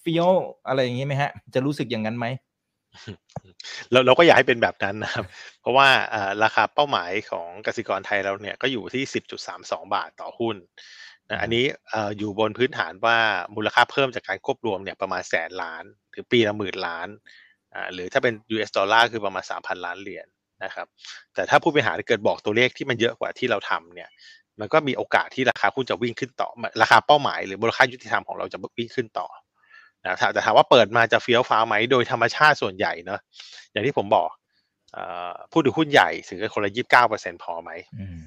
เฟี้ยวอะไรอย่างงี้ไหมฮะ จะรู้สึกอย่างนั้นไหมเราเราก็อยากให้เป็นแบบนั้นนะครับ เพราะว่าอ่าราคาเป้าหมายของกสิกรไทยเราเนี่ยก็อยู่ที่ 10.32 บาทต่อหุ้นอืนะมอันนี้เอ่ออยู่บนพื้นฐานว่ามูลค่าเพิ่มจากการควบรวมเนี่ยประมาณแสนล้าน ถึงปีละหมื่นล้านอ่าหรือถ้าเป็น US ดอลลาร์คือประมาณ 3,000 ล้านเหรียญนะครับ แต่ถ้าผู้บริหารเกิดบอกตัวเลขที่มันเยอะกว่าที่เราทำเนี่ย มันก็มีโอกาสที่ราคาหุ้นจะวิ่งขึ้นต่อ ราคาเป้าหมายหรือมูลค่ายุติธรรมของเราจะวิ่งขึ้นต่อ นะถ้าแต่ถามว่าเปิดมาจะเฟี้ยวฟ้าวไหมโดยธรรมชาติส่วนใหญ่เนอะอย่างที่ผมบอกเอ่อผู้ถือหุ้นใหญ่ถือกันคนละยี่สิบเก้าเปอร์เซ็นพอไหมอืม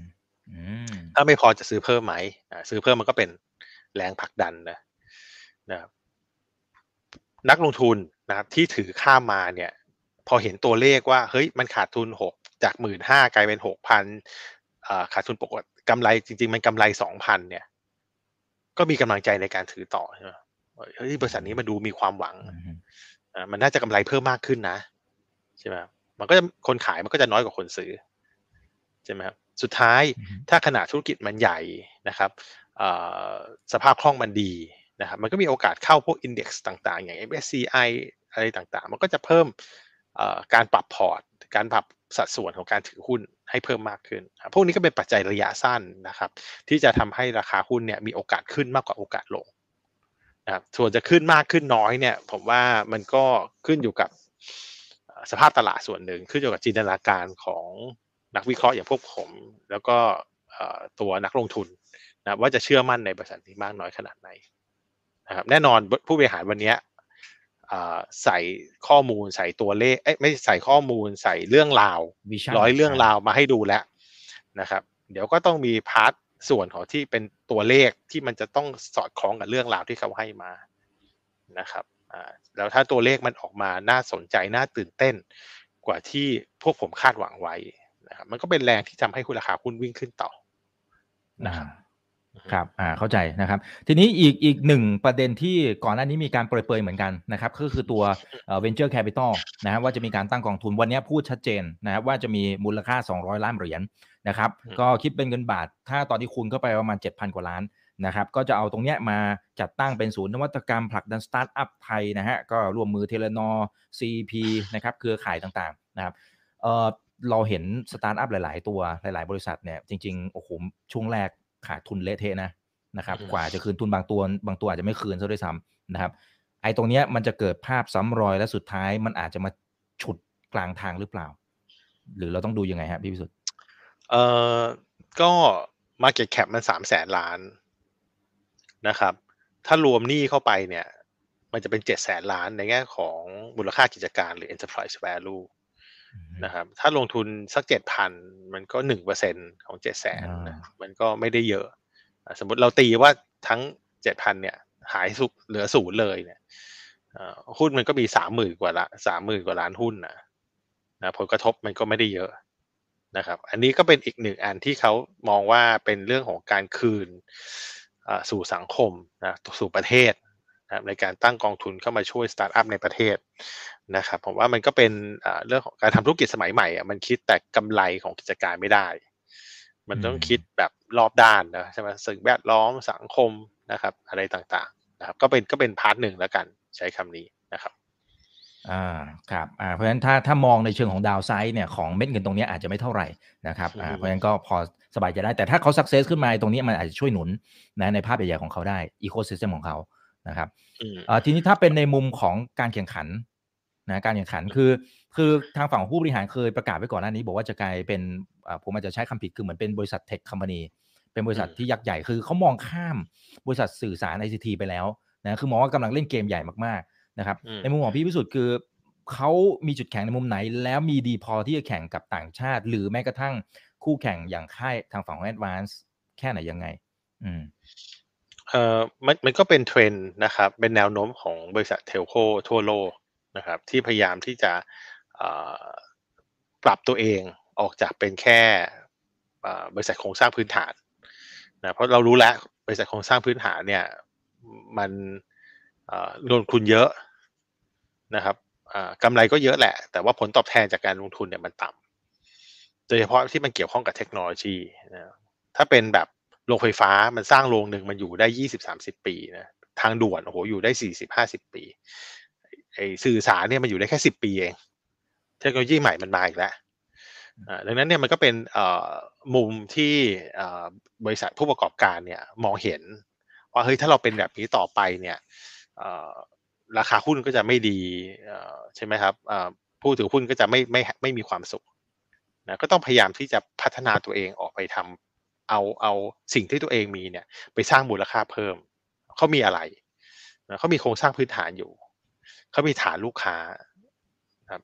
อืมถ้าไม่พอจะซื้อเพิ่มไหมอ่าซื้อเพิ่มมันก็เป็นแรงผลักดันนะนะครับนักลงทุนนะครับที่ถือข้ามมาเนี่ย พอเห็นตัวเลขว่าเฮ้ยมันขาดทุนหกจากหมื่นห้ากลายเป็นหกพันขาดทุนปกติกำไรจริง ๆ มันกำไรสองพันเนี่ย ก็มีกำลังใจในการถือต่อใช่ไหม เฮ้ยบริษัทนี้มันดูมีความหวังอืมอ่ามันน่าจะกำไรเพิ่มมากขึ้นนะใช่ไหมครับมันก็จะคนขายมันก็จะน้อยกว่าคนซื้อใช่ไหมครับสุดท้ายอืมถ้าขนาดธุรกิจมันใหญ่นะครับเอ่อสภาพคล่องมันดีนะครับมันก็มีโอกาสเข้าพวกอินเด็กซ์ต่างๆ อย่าง MSCI อะไรต่างๆ มันก็จะเพิ่มเอ่อการปรับพอร์ต การปรับสัดส่วนของการถือหุ้นให้เพิ่มมากขึ้นอะพวกนี้ก็เป็นปัจจัยระยะสั้นนะครับ ที่จะทำให้ราคาหุ้นเนี่ยมีโอกาสขึ้นมากกว่าโอกาสลง นะครับส่วนจะขึ้นมากขึ้นน้อยเนี่ย ผมว่ามันก็ขึ้นอยู่กับเอ่อสภาพตลาดส่วนหนึ่งขึ้นอยู่กับจินตนาการของนักวิเคราะห์อย่างพวกผม แล้วก็เอ่อตัวนักลงทุนนะว่าจะเชื่อมั่นในบริษัทนี้มากน้อยขนาดไหนนะครับแน่นอนผู้บริหารวันเนี้ยอ่าใส่ข้อมูลใส่ตัวเลขเอ้ยไม่ใส่ข้อมูลใส่เรื่องราว vision ร้อยเรื่องราวมาให้ดูแล้วนะครับ เดี๋ยวก็ต้องมี partส่วนของที่เป็น ตัวเลขที่มันจะต้องสอดคล้องกับเรื่องราวที่เขาให้มานะครับแล้วถ้าตัวเลขมันออกมาน่าสนใจน่าตื่นเต้น กว่าที่พวกผมคาดหวังไว้นะครับมันก็เป็นแรงที่ทำให้คุณราคาหุ้นวิ่งขึ้นต่อนะครับ ครับ อ่า เข้าใจนะครับ ทีนี้อีกอีกหนึ่งประเด็นที่ก่อนหน้านี้มีการเปรยๆเหมือนกันนะครับ ก็คือตัวเอ่อ venture capital นะฮะว่าจะมีการตั้งกองทุนวันนี้พูดชัดเจนนะครับว่าจะมีมูลค่า 200 ล้านเหรียญนะครับอืมก็คิดเป็นเงินบาท ถ้าตอนที่คูณเข้าไปประมาณ 7,000 กว่าล้านนะครับ ก็จะเอาตรงเนี้ยมาจัดตั้งเป็นศูนย์นวัตกรรมผลักดันสตาร์ทอัพไทยนะฮะ ก็ร่วมมือเทเลนอ CP นะครับ เครือข่ายต่างๆ นะครับเออเราเห็นสตาร์ทอัพหลาย ๆ ตัวหลาย ๆ บริษัทเนี่ยจริงๆโอ้โหช่วงแรก ขาดทุนเละเทะนะนะครับอืมกว่าจะคืนทุนบางตัวบางตัวอาจจะไม่คืนซะด้วยซ้ำนะครับ ไอ้ตรงเนี้ยมันจะเกิดภาพซ้ำรอยและสุดท้ายมันอาจจะมาฉุดกลางทางหรือเปล่า หรือเราต้องดูยังไงฮะพี่พิสุทธิ์เอ่อก็ Market Cap มันสามแสนล้านนะครับ ถ้ารวมหนี้เข้าไปเนี่ย มันจะเป็นเจ็ดแสนล้านในแง่ของมูลค่ากิจการหรือ enterprise value นะครับถ้าลงทุนสักเจ็ดพันมันก็หนึ่งเปอร์เซ็นของเจ็ดแสนอ่ามันก็ไม่ได้เยอะอะสมมติเราตีว่าทั้งเจ็ดพันเนี่ยหายสุเหลือศูนย์เลยเนี่ยเอ่อหุ้นมันก็มีสามหมื่นกว่าละสามหมื่นกว่าล้านหุ้นนะนะผลกระทบมันก็ไม่ได้เยอะนะครับ อันนี้ก็เป็นอีกหนึ่งอันที่เขามองว่าเป็นเรื่องของการคืนอ่าสู่สังคมนะสู่ประเทศ นะครับในการตั้งกองทุนเข้ามาช่วยสตาร์ทอัพในประเทศนะครับผมว่ามันก็เป็นอ่าเรื่องของการทำธุรกิจสมัยใหม่อะมันคิดแต่กำไรของกิจการไม่ได้ มันต้องอืมคิดแบบรอบด้านนะใช่ไหมสิ่งแวดล้อมสังคมนะครับอะไรต่างๆนะครับก็เป็นก็เป็น part หนึ่งแล้วกันใช้คำนี้นะครับอ่าครับอ่าเพราะฉะนั้นถ้าถ้ามองในเชิงของ downside เนี่ยของเม็ดเงินตรงเนี้ยอาจจะไม่เท่าไหร่นะครับอ่าอืมเพราะฉะนั้นก็พอสบายใจได้แต่ถ้าเขา success ขึ้นมาตรงนี้มันอาจจะช่วยหนุนนะในภาพใหญ่ๆของเขาได้อีโค y ิสเต็มของเขา นะครับอืมเอ่อทีนี้ถ้าเป็นในมุมของการแข่งขันนะการแข่งขันคือ คือทางฝั่งของผู้บริหารเคยประกาศไว้ก่อนหน้านี้ บอกว่าจะกลายเป็นอ่าผมอาจจะใช้คำผิดคือเหมือนเป็นบริษัท tech companyเป็นบริษัทอืมที่ยักษ์ใหญ่คือเขามองข้ามบริษัทสื่อสาร ICT ไปแล้วนะคือมองว่ากำลังเล่นเกมใหญ่มากๆนะครับอืมในมุมของพี่พิสุทธิ์คือเขามีจุดแข็งในมุมไหน แล้วมีดีพอที่จะแข่งกับต่างชาติ หรือแม้กระทั่งคู่แข่งอย่างค่ายทางฝั่งของ Advance แค่ไหนยังไง อืม เอ่อมันมันก็เป็นเทรนด์นะครับ เป็นแนวโน้มของบริษัทเทลโคทั่วโลกนะครับ ที่พยายามที่จะปรับตัวเองออกจากเป็นแค่บริษัทโครงสร้างพื้นฐานนะเพราะเรารู้แล้วบริษัทโครงสร้างพื้นฐานเนี่ย มันลงทุนเยอะนะครับกำไรก็เยอะแหละ แต่ว่าผลตอบแทนจากการลงทุนเนี่ยมันต่ำโดยเฉพาะที่มันเกี่ยวข้องกับเทคโนโลยีนะถ้าเป็นแบบ โรงไฟฟ้ามันสร้างโรงหนึ่งมันอยู่ได้ยี่สิบสามสิบปีนะทางด่วนโอ้โหอยู่ได้สี่สิบห้าสิบปีไอ้สื่อสารเนี่ยมันอยู่ได้แค่สิบปีเอง เทคโนโลยีใหม่มันมาอีกแล้วอ่าดังนั้นเนี่ยมันก็เป็นเอ่อมุมที่เอ่อบริษัทผู้ประกอบการเนี่ยมองเห็นว่าเฮ้ยถ้าเราเป็นแบบนี้ต่อไปเนี่ยเอ่อราคาหุ้นก็จะไม่ดีเอ่อใช่ไหมครับเอ่อผู้ถือหุ้นก็จะไม่ไม่ไม่มีความสุขนะก็ต้องพยายามที่จะพัฒนาตัวเองออกไปทำ เอาเอาสิ่งที่ตัวเองมีเนี่ยไปสร้างมูลค่าเพิ่ม เขามีอะไรนะเขามีโครงสร้างพื้นฐานอยู่ เขามีฐานลูกค้า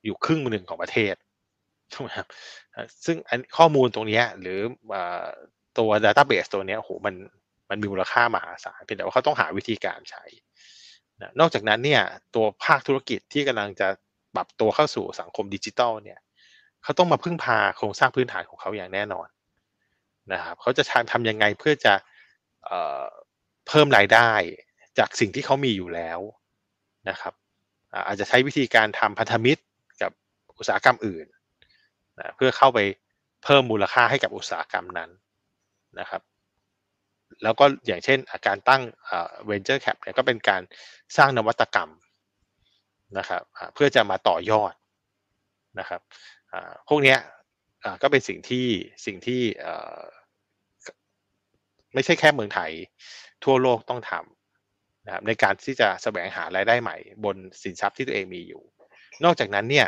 อยู่ครึ่งหนึ่งของประเทศถูกไหมครับซึ่งข้อมูลตรงนี้หรือตัว Database ตัวนี้โหมันมันมีมูลค่ามหาศาลเพียงแต่ว่าเขาต้องหาวิธีการใช้นะนอกจากนั้นเนี่ยตัวภาคธุรกิจที่กำลังจะปรับตัวเข้าสู่สังคมดิจิทัลเนี่ยเขาต้องมาพึ่งพาโครงสร้างพื้นฐานของเขาอย่างแน่นอน นะครับเขาจะทำทำยังไงเพื่อจะเอเพิ่มรายได้จากสิ่งที่เขามีอยู่แล้วนะครับ อาจจะใช้วิธีการทำพันธมิตรกับอุตสาหกรรมอื่นนะเพื่อเข้าไปเพิ่มมูลค่าให้กับอุตสาหกรรมนั้นนะครับ แล้วก็อย่างเช่นอาการตั้งเอ่อ venture cap เนี่ยก็เป็นการสร้างนวัตกรรมนะครับเพื่อจะมาต่อยอดนะครับพวกนี้ก็เป็นสิ่งที่สิ่งที่ ไม่ใช่แค่เมืองไทย ทั่วโลกต้องทำนะครับในการที่จะแสวงหารายได้ใหม่ บนสินทรัพย์ที่ตัวเองมีอยู่ นอกจากนั้นเนี่ย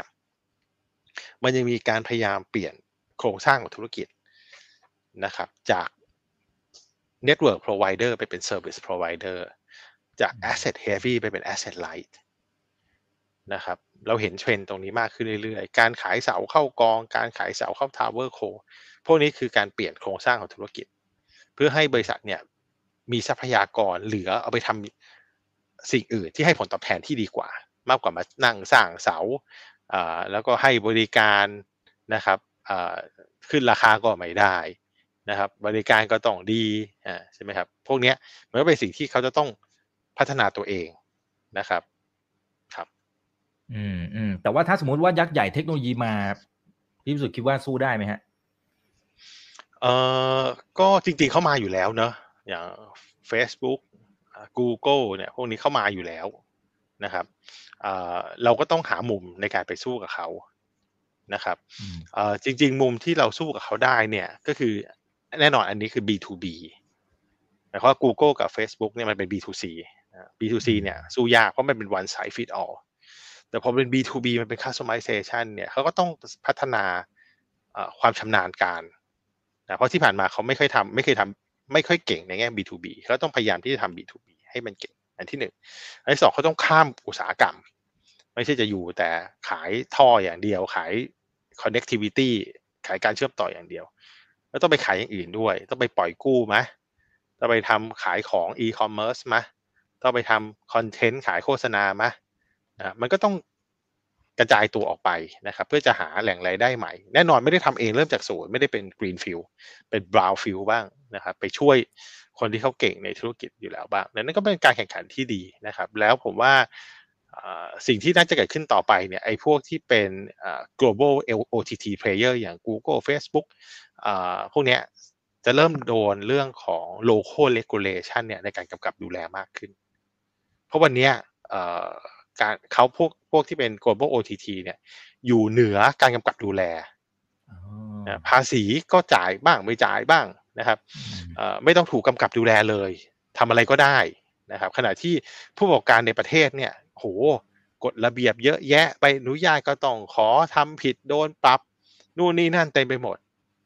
มันยังมีการพยายามเปลี่ยนโครงสร้างของธุรกิจนะครับ จาก Network Provider ไปเป็น Service Provider จาก Asset Heavy ไปเป็น Asset Light นะครับ เราเห็นเทรนด์ตรงนี้มากขึ้นเรื่อยๆ การขายเสาเข้ากอง การขายเสาเข้า Tower Co พวกนี้คือการเปลี่ยนโครงสร้างของธุรกิจ พื่อให้บริษัทเนี่ยมีทรัพยากรเหลือเอาไปทำสิ่งอื่นที่ให้ผลตอบแทนที่ดีกว่า มากกว่ามานั่งสร้างเสาแล้วก็ให้บริการนะครับขึ้นราคาก็ไม่ได้นะครับ บริการก็ต้องดีอ่าใช่ไหมครับพวกนี้มันก็เป็นสิ่งที่เขาจะต้องพัฒนาตัวเองนะครับครับ อืมอืมแต่ว่าถ้าสมมติว่ายักษ์ใหญ่เทคโนโลยีมาพี่สุทธิ์คิดว่าสู้ได้ไหมฮะ เอ่อก็จริงๆเข้ามาอยู่แล้วเนอะอย่าง Facebook อ่า Google เนี่ยพวกนี้เข้ามาอยู่แล้วนะครับเอ่อเราก็ต้องหามุมในการไปสู้กับเขานะครับอืมเอ่อจริง ๆ มุมที่เราสู้กับเขาได้เนี่ยก็คือแน่นอนอันนี้คือ B2B หมายความว่า Google กับ Facebook เนี่ยมันเป็น B2C นะ B2C เนี่ยสู้ยากเพราะมันเป็น one size fit all แต่พอเป็น B2B มันเป็น customization เนี่ยเขาก็ต้องพัฒนาเอ่อความชำนาญการ นะเพราะที่ผ่านมาเขาไม่ค่อยทำไม่เคยทำไม่ค่อยเก่งในแง่ B2B เขาต้องพยายามที่จะทำ B2B ให้มันเก่งอันที่หนึ่งอันที่สองเขาต้องข้ามอุตสาหกรรม ไม่ใช่จะอยู่แต่ขายท่ออย่างเดียว ขาย connectivity ขายการเชื่อมต่ออย่างเดียว แล้วต้องไปขายอย่างอื่นด้วย ต้องไปปล่อยกู้ไหมต้องไปทำขายของ e-commerce ไหมต้องไปทำคอนเทนต์ขายโฆษณาไหมอ่ามันก็ต้อง กระจายตัวออกไปนะครับเพื่อจะหาแหล่งรายได้ใหม่ แน่นอนไม่ได้ทำเองเริ่มจากศูนย์ไม่ได้เป็น green field เป็น brown field บ้างนะครับไปช่วยคนที่เขาเก่งในธุรกิจอยู่แล้วบ้างนั่นก็เป็นการแข่งขันที่ดีนะครับ แล้วผมว่าสิ่งที่น่าจะเกิดขึ้นต่อไปเนี่ยไอ้พวกที่เป็น global OTT player อย่าง Google Facebook พวกเนี้ยจะเริ่มโดนเรื่องของ local regulation เนี่ยในการกำกับดูแลมากขึ้น เพราะวันนี้ การเขาพวกพวกที่เป็น global OTT เนี่ย อยู่เหนือการกำกับดูแลอ๋อนะภาษีก็จ่ายบ้างไม่จ่ายบ้างนะครับอืมเอ่อไม่ต้องถูกกำกับดูแลเลยทำอะไรก็ได้นะครับ ขณะที่ผู้ประกอบการในประเทศเนี่ย โหกฎระเบียบเยอะแยะไปอนุญาตก็ต้องขอทำผิดโดนปรับนู่นนี่นั่นเต็มไปหมด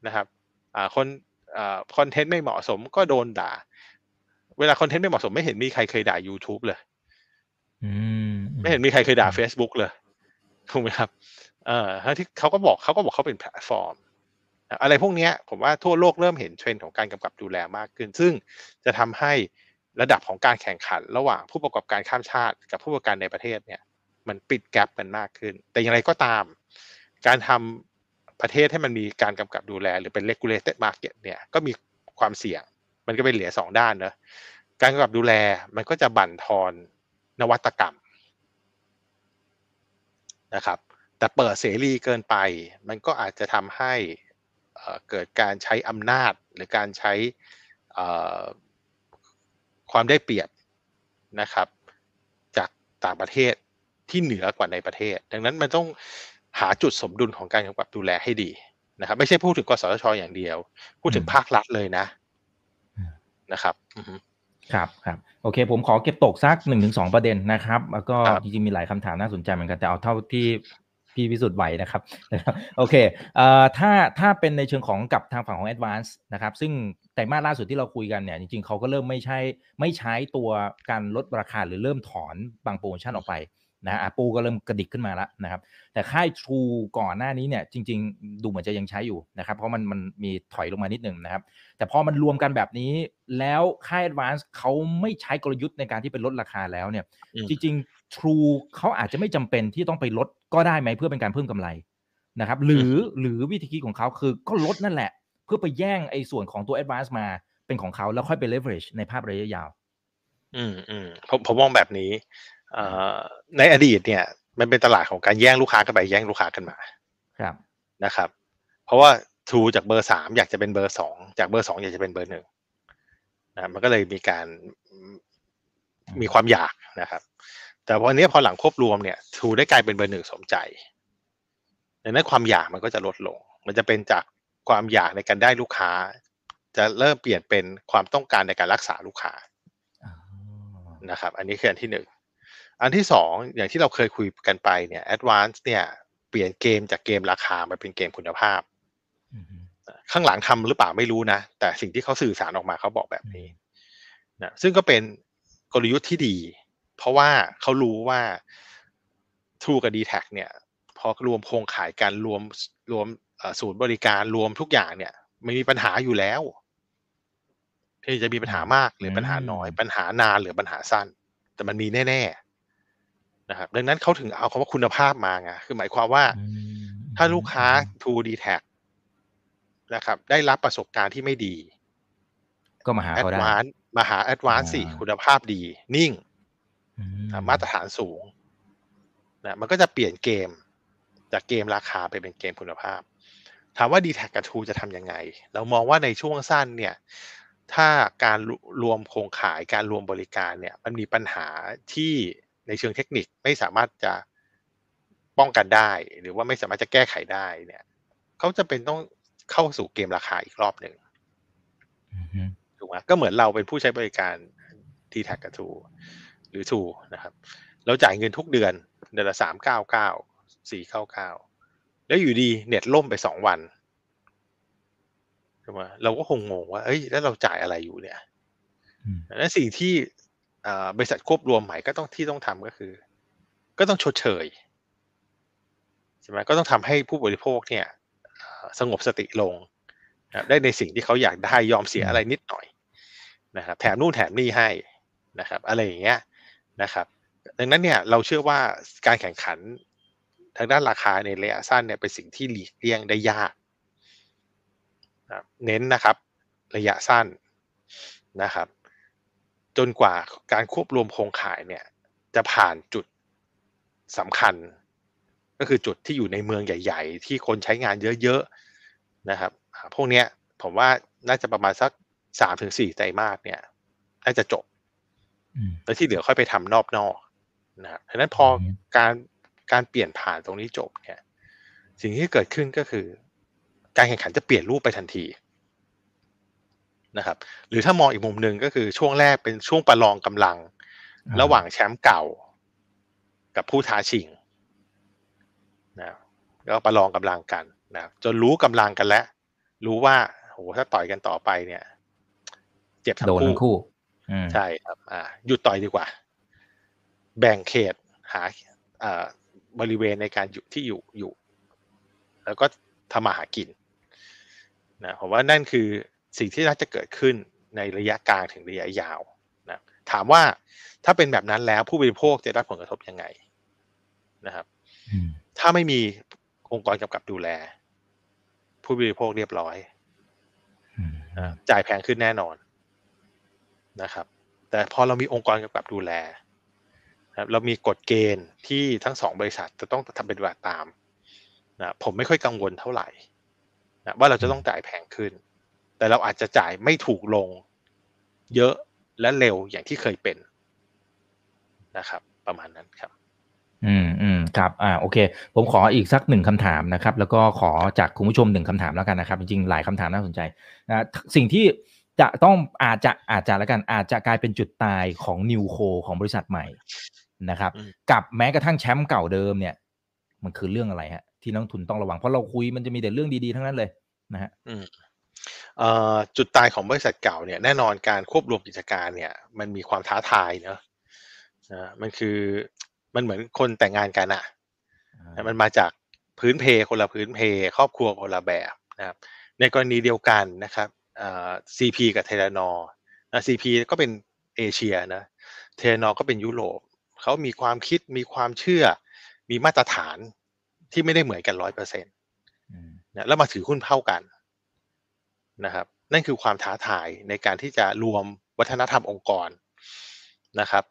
นะครับอ่าคนคอนเทนต์ไม่เหมาะสมก็โดนด่า เวลาคอนเทนต์ไม่เหมาะสมไม่เห็นมีใครเคยด่า YouTube เลยอืม ไม่เห็นมีใครเคยด่า Facebook เลยถูกไหมครับ เอ่อทั้งที่เขาก็บอกเขาก็บอกเขาเป็นแพลตฟอร์ม อะไรพวกเนี้ยผมว่าทั่วโลกเริ่มเห็นเทรนด์ของการกำกับดูแลมากขึ้น ซึ่งจะทำให้ระดับของการแข่งขันระหว่างผู้ประกอบการข้ามชาติ กับผู้ประกอบการในประเทศเนี่ย มันปิดแกลบกันมากขึ้น แต่อย่างไรก็ตาม การทำประเทศให้มันมีการกำกับดูแล หรือเป็น regulated market เนี่ยก็มีความเสี่ยง มันก็เป็นเหลือสองด้านเนอะการกำกับดูแลมันก็จะบั่นทอน นวัตกรรมนะครับ แต่เปิดเสรีเกินไป มันก็อาจจะทำให้เอ่อเกิดการใช้อำนาจหรือการใช้เอ่อความได้เปรียบนะครับ จากต่างประเทศที่เหนือกว่าในประเทศ ดังนั้นมันต้องหาจุดสมดุลของการกำกับดูแลให้ดีนะครับ ไม่ใช่พูดถึงกสทชอย่างเดียว พูดถึงภาครัฐเลยนะนะครับอือฮึ ครับครับโอเค ผมขอเก็บตกสักหนึ่งถึงสองประเด็นนะครับ แล้วก็ครับจริงๆมีหลายคำถามน่าสนใจเหมือนกันแต่เอาเท่าที่พี่พิสุทธิ์ไหวนะครับนะครับโอเคเอ่อถ้าถ้าเป็นในเชิงของกับทางฝั่งของ Advance นะครับ ซึ่งไตรมาสล่าสุดที่เราคุยกันเนี่ยจริงๆเขาก็เริ่มไม่ใช่ไม่ใช้ตัวการลดราคาหรือเริ่มถอนบางโปรโมชั่นออกไป นะฮะปูก็เริ่มกระดิกขึ้นมาแล้วนะครับ แต่ค่าย True ก่อนหน้านี้เนี่ยจริง ๆ ดูเหมือนจะยังใช้อยู่นะครับ เพราะมันมันมีถอยลงมานิดนึงนะครับ แต่พอมันรวมกันแบบนี้ แล้วค่าย Advance เขาไม่ใช้กลยุทธ์ในการที่ไปลดราคาแล้วเนี่ยอืมจริง ๆ True เขาอาจจะไม่จำเป็นที่ต้องไปลดก็ได้ไหมเพื่อเป็นการเพิ่มกำไรนะครับ หรือหรือวิธีคิดของเขาคือก็ลดนั่นแหละ เพื่อไปแย่งไอ้ส่วนของตัว Advance มาเป็นของเขาแล้วค่อยไป leverage ในภาพระยะยาว อืมอืมผมผมมองแบบนี้เอ่อ ในอดีตเนี่ย มันเป็นตลาดของการแย่งลูกค้ากันไปแย่งลูกค้ากันมาครับนะครับ เพราะว่าทูจากเบอร์สามอยากจะเป็นเบอร์สองจากเบอร์สองอยากจะเป็นเบอร์หนึ่งนะมันก็เลยมีการมีความอยากนะครับ แต่วันนี้พอหลังควบรวมเนี่ยทูได้กลายเป็นเบอร์หนึ่งสมใจดังนั้นความอยากมันก็จะลดลง มันจะเป็นจากความอยากในการได้ลูกค้า จะเริ่มเปลี่ยนเป็นความต้องการในการรักษาลูกค้าอ๋อนะครับ อันนี้คืออันที่หนึ่ง อันที่สองอย่างที่เราเคยคุยกันไปเนี่ย Advance เนี่ย เปลี่ยนเกมจากเกมราคามาเป็นเกมคุณภาพอืมข้างหลังทำหรือเปล่าไม่รู้นะ แต่สิ่งที่เขาสื่อสารออกมาเขาบอกแบบนี้นะซึ่งก็เป็นกลยุทธ์ที่ดี เพราะว่าเขารู้ว่า True กับ d t แทเนี่ย พอรวมโครงข่ายการรวมรวมเอ่อศูนย์บริการรวมทุกอย่างเนี่ยไม่มีปัญหาอยู่แล้วเพียงจะมีปัญหามากหรือปัญหาน้อย ปัญหานานหรือปัญหาสั้น แต่มันมีแน่ๆ นะครับดังนั้นเขาถึงเอาคำว่าคุณภาพมาไงคือหมายความว่าอืมถ้าลูกค้า True d t a c นะครับ ได้รับประสบการณ์ที่ไม่ดี ก็มาหาเขาได้ Advance มาหา Advance สิอ่าคุณภาพดี นิ่งอือ่ามาตรฐานสูงนะมันก็จะเปลี่ยนเกม จากเกมราคาไปเป็นเกมคุณภาพ ถามว่า d t แทกับ True จะทำยังไง เรามองว่าในช่วงสั้นเนี่ย ถ้าการรวมโครงข่ายการรวมบริการเนี่ย มันมีปัญหาที่ ในเชิงเทคนิคไม่สามารถจะป้องกันได้ หรือว่าไม่สามารถจะแก้ไขได้เนี่ยเขาจะเป็นต้องเข้าสู่เกมราคาอีกรอบหนึ่งอืมถูกไหมก็เหมือนเราเป็นผู้ใช้บริการทีแท็กกับทูหรือทูนะครับ เราจ่ายเงินทุกเดือนเดือนละสามเก้าเก้าสี่เก้าเก้าแล้วอยู่ดีเน็ตล่มไปสองวันถูกไหมเราก็คงงงว่าเอ้ยแล้วเราจ่ายอะไรอยู่เนี่ยอืมดังนั้นสิ่งที่อ่า บริษัทควบรวมใหม่ก็ต้องที่ต้องทำก็คือ ก็ต้องชดเชยใช่ไหมก็ต้องทำให้ผู้บริโภคเนี่ยเอ่อสงบสติลงนะครับได้ในสิ่งที่เขาอยากได้ยอมเสียอะไรนิดหน่อยนะครับแถมนู่นแถมนี่ให้นะครับ อะไรอย่างเงี้ยนะครับ ดังนั้นเนี่ยเราเชื่อว่าการแข่งขันทางด้านราคาในระยะสั้นเนี่ยเป็นสิ่งที่หลีกเลี่ยงได้ยากนะครับเน้นนะครับ ระยะสั้นนะครับ จนกว่าการควบรวมโครงข่ายเนี่ย จะผ่านจุดสำคัญ ก็คือจุดที่อยู่ในเมืองใหญ่ ๆ ที่คนใช้งานเยอะๆนะครับอ่าพวกเนี้ยผมว่าน่าจะประมาณสักสามถึงสี่ไตรมาสเนี่ย น่าจะจบอืมแล้วที่เหลือค่อยไปทำนอบนอกนะครับดังนั้นพออืมการการเปลี่ยนผ่านตรงนี้จบเนี่ย สิ่งที่เกิดขึ้นก็คือ การแข่งขันจะเปลี่ยนรูปไปทันที นะครับหรือถ้ามองอีกมุมหนึ่งก็คือช่วงแรกเป็นช่วงประลองกำลัง ระหว่างแชมป์เก่า กับผู้ท้าชิงนะแล้วประลองกำลังกันนะจนรู้กำลังกันแล้ว รู้ว่าโหถ้าต่อยกันต่อไปเนี่ย เจ็บทั้โดงนคู่ทั้งคู่อืมใช่ครับ อ่าหยุดต่อยดีกว่า แบ่งเขตหาอ่าบริเวณในการอยู่ที่อยู่อยู่ แล้วก็ทำมาหากินนะผมว่านั่นคือ สิ่งที่น่าจะเกิดขึ้นในระยะกลางถึงระยะยาวนะถามว่าถ้าเป็นแบบนั้นแล้วผู้บริโภคจะได้ผลกระทบยังไงนะครับอืมถ้าไม่มีองค์กรกำกับดูแล ผู้บริโภคเรียบร้อยอืมนะจ่ายแพงขึ้นแน่นอนนะครับ แต่พอเรามีองค์กรกำกับดูแลนะครับเรามีกฎเกณฑ์ที่ทั้งสองบริษัทจะต้องทำเป็นปฏิบัติตามนะผมไม่ค่อยกังวลเท่าไหร่นะว่าเราจะต้องจ่ายแพงขึ้น แต่เราอาจจะจ่ายไม่ถูกลง เยอะและเร็วอย่างที่เคยเป็นนะครับ ประมาณนั้นครับ อืมอืมครับ อ่า โอเค ผมขออีกสักหนึ่งคำถามนะครับ แล้วก็ขอจากคุณผู้ชมหนึ่งคำถามแล้วกันนะครับ จริงๆ หลายคำถามน่าสนใจนะสิ่งที่จะต้องอาจจะอาจจะแล้วกัน อาจจะกลายเป็นจุดตายของนิวโคของบริษัทใหม่นะครับอืมกับแม้กระทั่งแชมป์เก่าเดิมเนี่ย มันคือเรื่องอะไรฮะ ที่นักลงทุนต้องระวังเพราะเราคุยมันจะมีแต่เรื่องดีๆทั้งนั้นเลยนะฮะอืมเอ่อ จุดตายของบริษัทเก่าเนี่ยแน่นอนการควบรวมกิจการเนี่ย มันมีความท้าทายเนอะนะมันคือมันเหมือนคนแต่งงานกันอะนะมันมาจากพื้นเพคนละพื้นเพ ครอบครัวคนละแบบนะครับในกรณีเดียวกันนะครับเอ่อ CP กับเทเลนอร์นะ CP ก็เป็นเอเชียนะเทเลนอร์ก็เป็นยุโรปเขามีความคิดมีความเชื่อ มีมาตรฐานที่ไม่ได้เหมือนกันร้อยเปอร์เซ็นต์อืมนะแล้วมาถือหุ้นเท่ากัน นะครับนั่นคือความท้าทายในการที่จะรวมวัฒนธรรมองค์กรนะครับ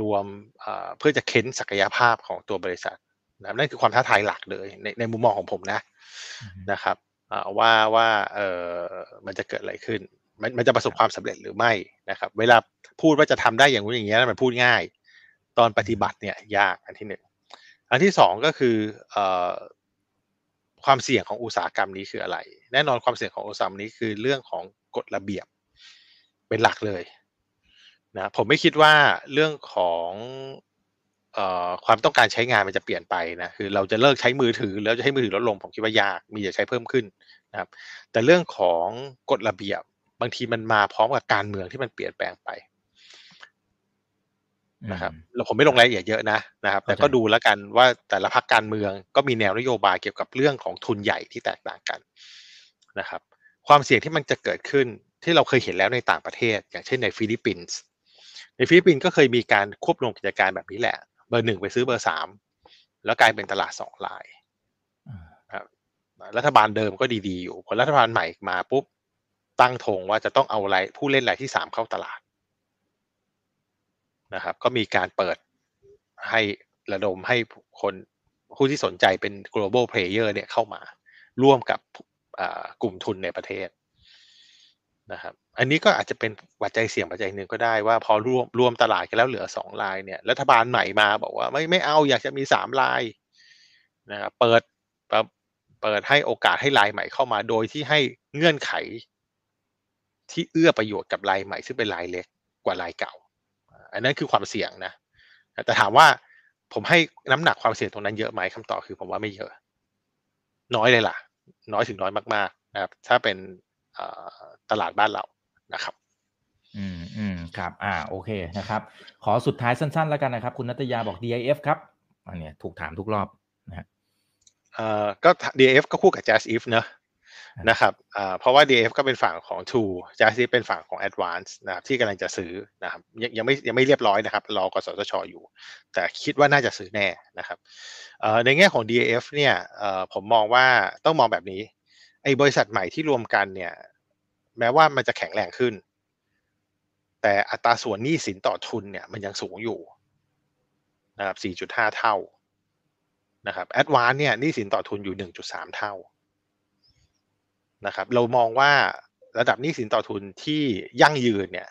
รวมเอ่อเพื่อจะเค้นศักยภาพของตัวบริษัทนะครับนั่นคือความท้าทายหลักเลยในในมุมมองของผมนะนะครับอ่าว่าว่าเออมันจะเกิดอะไรขึ้น มันมันจะประสบความสำเร็จหรือไม่นะครับ เวลาพูดว่าจะทำได้อย่างนู้นอย่างเงี้ยมันพูดง่าย ตอนปฏิบัติเนี่ยยากอันที่หนึ่งอันที่สองก็คือเอ่อ ความเสี่ยงของอุตสาหกรรมนี้คืออะไร แน่นอนความเสี่ยงของอุตสาหกรรมนี้คือเรื่องของกฎระเบียบเป็นหลักเลยนะผมไม่คิดว่าเรื่องของออความต้องการใช้งานมันจะเปลี่ยนไปนะคือเราจะเลิกใช้มือถือแล้วจะให้มือถือลดลงผมคิดว่ายากมีจะใช้เพิ่มขึ้นนะครับ แต่เรื่องของกฎระเบียบบางทีมันมาพร้อมกับการเมืองที่มันเปลี่ยนแปลงไป นะครับเราผมไม่ลงรายละเอียดเยอะนะนะครับ แต่ก็เข้าใจดูแล้วกันว่าแต่ละพรรคการเมืองก็มีแนวนโยบายเกี่ยวกับเรื่องของทุนใหญ่ที่แตกต่างกันนะครับ ความเสี่ยงที่มันจะเกิดขึ้นที่เราเคยเห็นแล้วในต่างประเทศ อย่างเช่นในฟิลิปปินส์ในฟิลิปปินส์ก็เคยมีการควบรวมกิจการแบบนี้แหละ เบอร์หนึ่งไปซื้อเบอร์สามแล้วกลายเป็นตลาดสองรายอ่ารัฐบาลเดิมก็ดีๆอยู่พอรัฐบาลใหม่มาปุ๊บตั้งธงว่าจะต้องเอาอะไรผู้เล่นรายที่สามเข้าตลาด นะครับ ก็มีการเปิดให้ระดมให้คนผู้ที่สนใจเป็น global player เนี่ยเข้ามาร่วมกับกลุ่มทุนในประเทศนะครับ อันนี้ก็อาจจะเป็นปัจจัยเสี่ยงปัจจัยหนึ่งก็ได้ว่าพอรวมรวมตลาดกันแล้วเหลือสองลายเนี่ยรัฐบาลใหม่มาบอกว่าไม่ไม่เอาอยากจะมีสามลายนะครับเปิดเปิดให้โอกาสให้ลายใหม่เข้ามาโดยที่ให้เงื่อนไขที่เอื้อประโยชน์กับลายใหม่ซึ่งเป็นลายเล็กกว่าลายเก่า อันนั้นคือความเสี่ยงนะแต่ถามว่าผมให้น้ำหนักความเสี่ยงตรงนั้นเยอะไหมคำตอบคือผมว่าไม่เยอะ น้อยเลยล่ะ น้อยถึงน้อยมากๆนะครับ ถ้าเป็นเอ่อตลาดบ้านเรานะครับ อืมอืมครับ อ่า โอเคนะครับ ขอสุดท้ายสั้นๆ แล้วกันนะครับ คุณนัตยาบอก DIF ครับ อันเนี้ยถูกถามทุกรอบนะฮะเอ่อก็ DF ก็คู่กับ Jazz If เนอะครับ นะครับเพราะว่า DF ก็เป็นฝั่งของ True Jazz เป็นฝั่งของ Advance นะครับที่กำลังจะซื้อนะครับยังยังไม่ยังไม่เรียบร้อยนะครับ รอกสทชอยู่ แต่คิดว่าน่าจะซื้อแน่นะครับในแง่ของ DAF เนี่ยผมมองว่าต้องมองแบบนี้ไอ้บริษัทใหม่ที่รวมกันเนี่ย แม้ว่ามันจะแข็งแรงขึ้น แต่อัตราส่วนหนี้สินต่อทุนเนี่ย มันยังสูงอยู่นะครับ4.5 เท่านะครับแอดวานเนี่ยหนี้สินต่อทุนอยู่ 1.3 เท่า นะครับ เรามองว่าระดับหนี้สินต่อทุนที่ยั่งยืนเนี่ย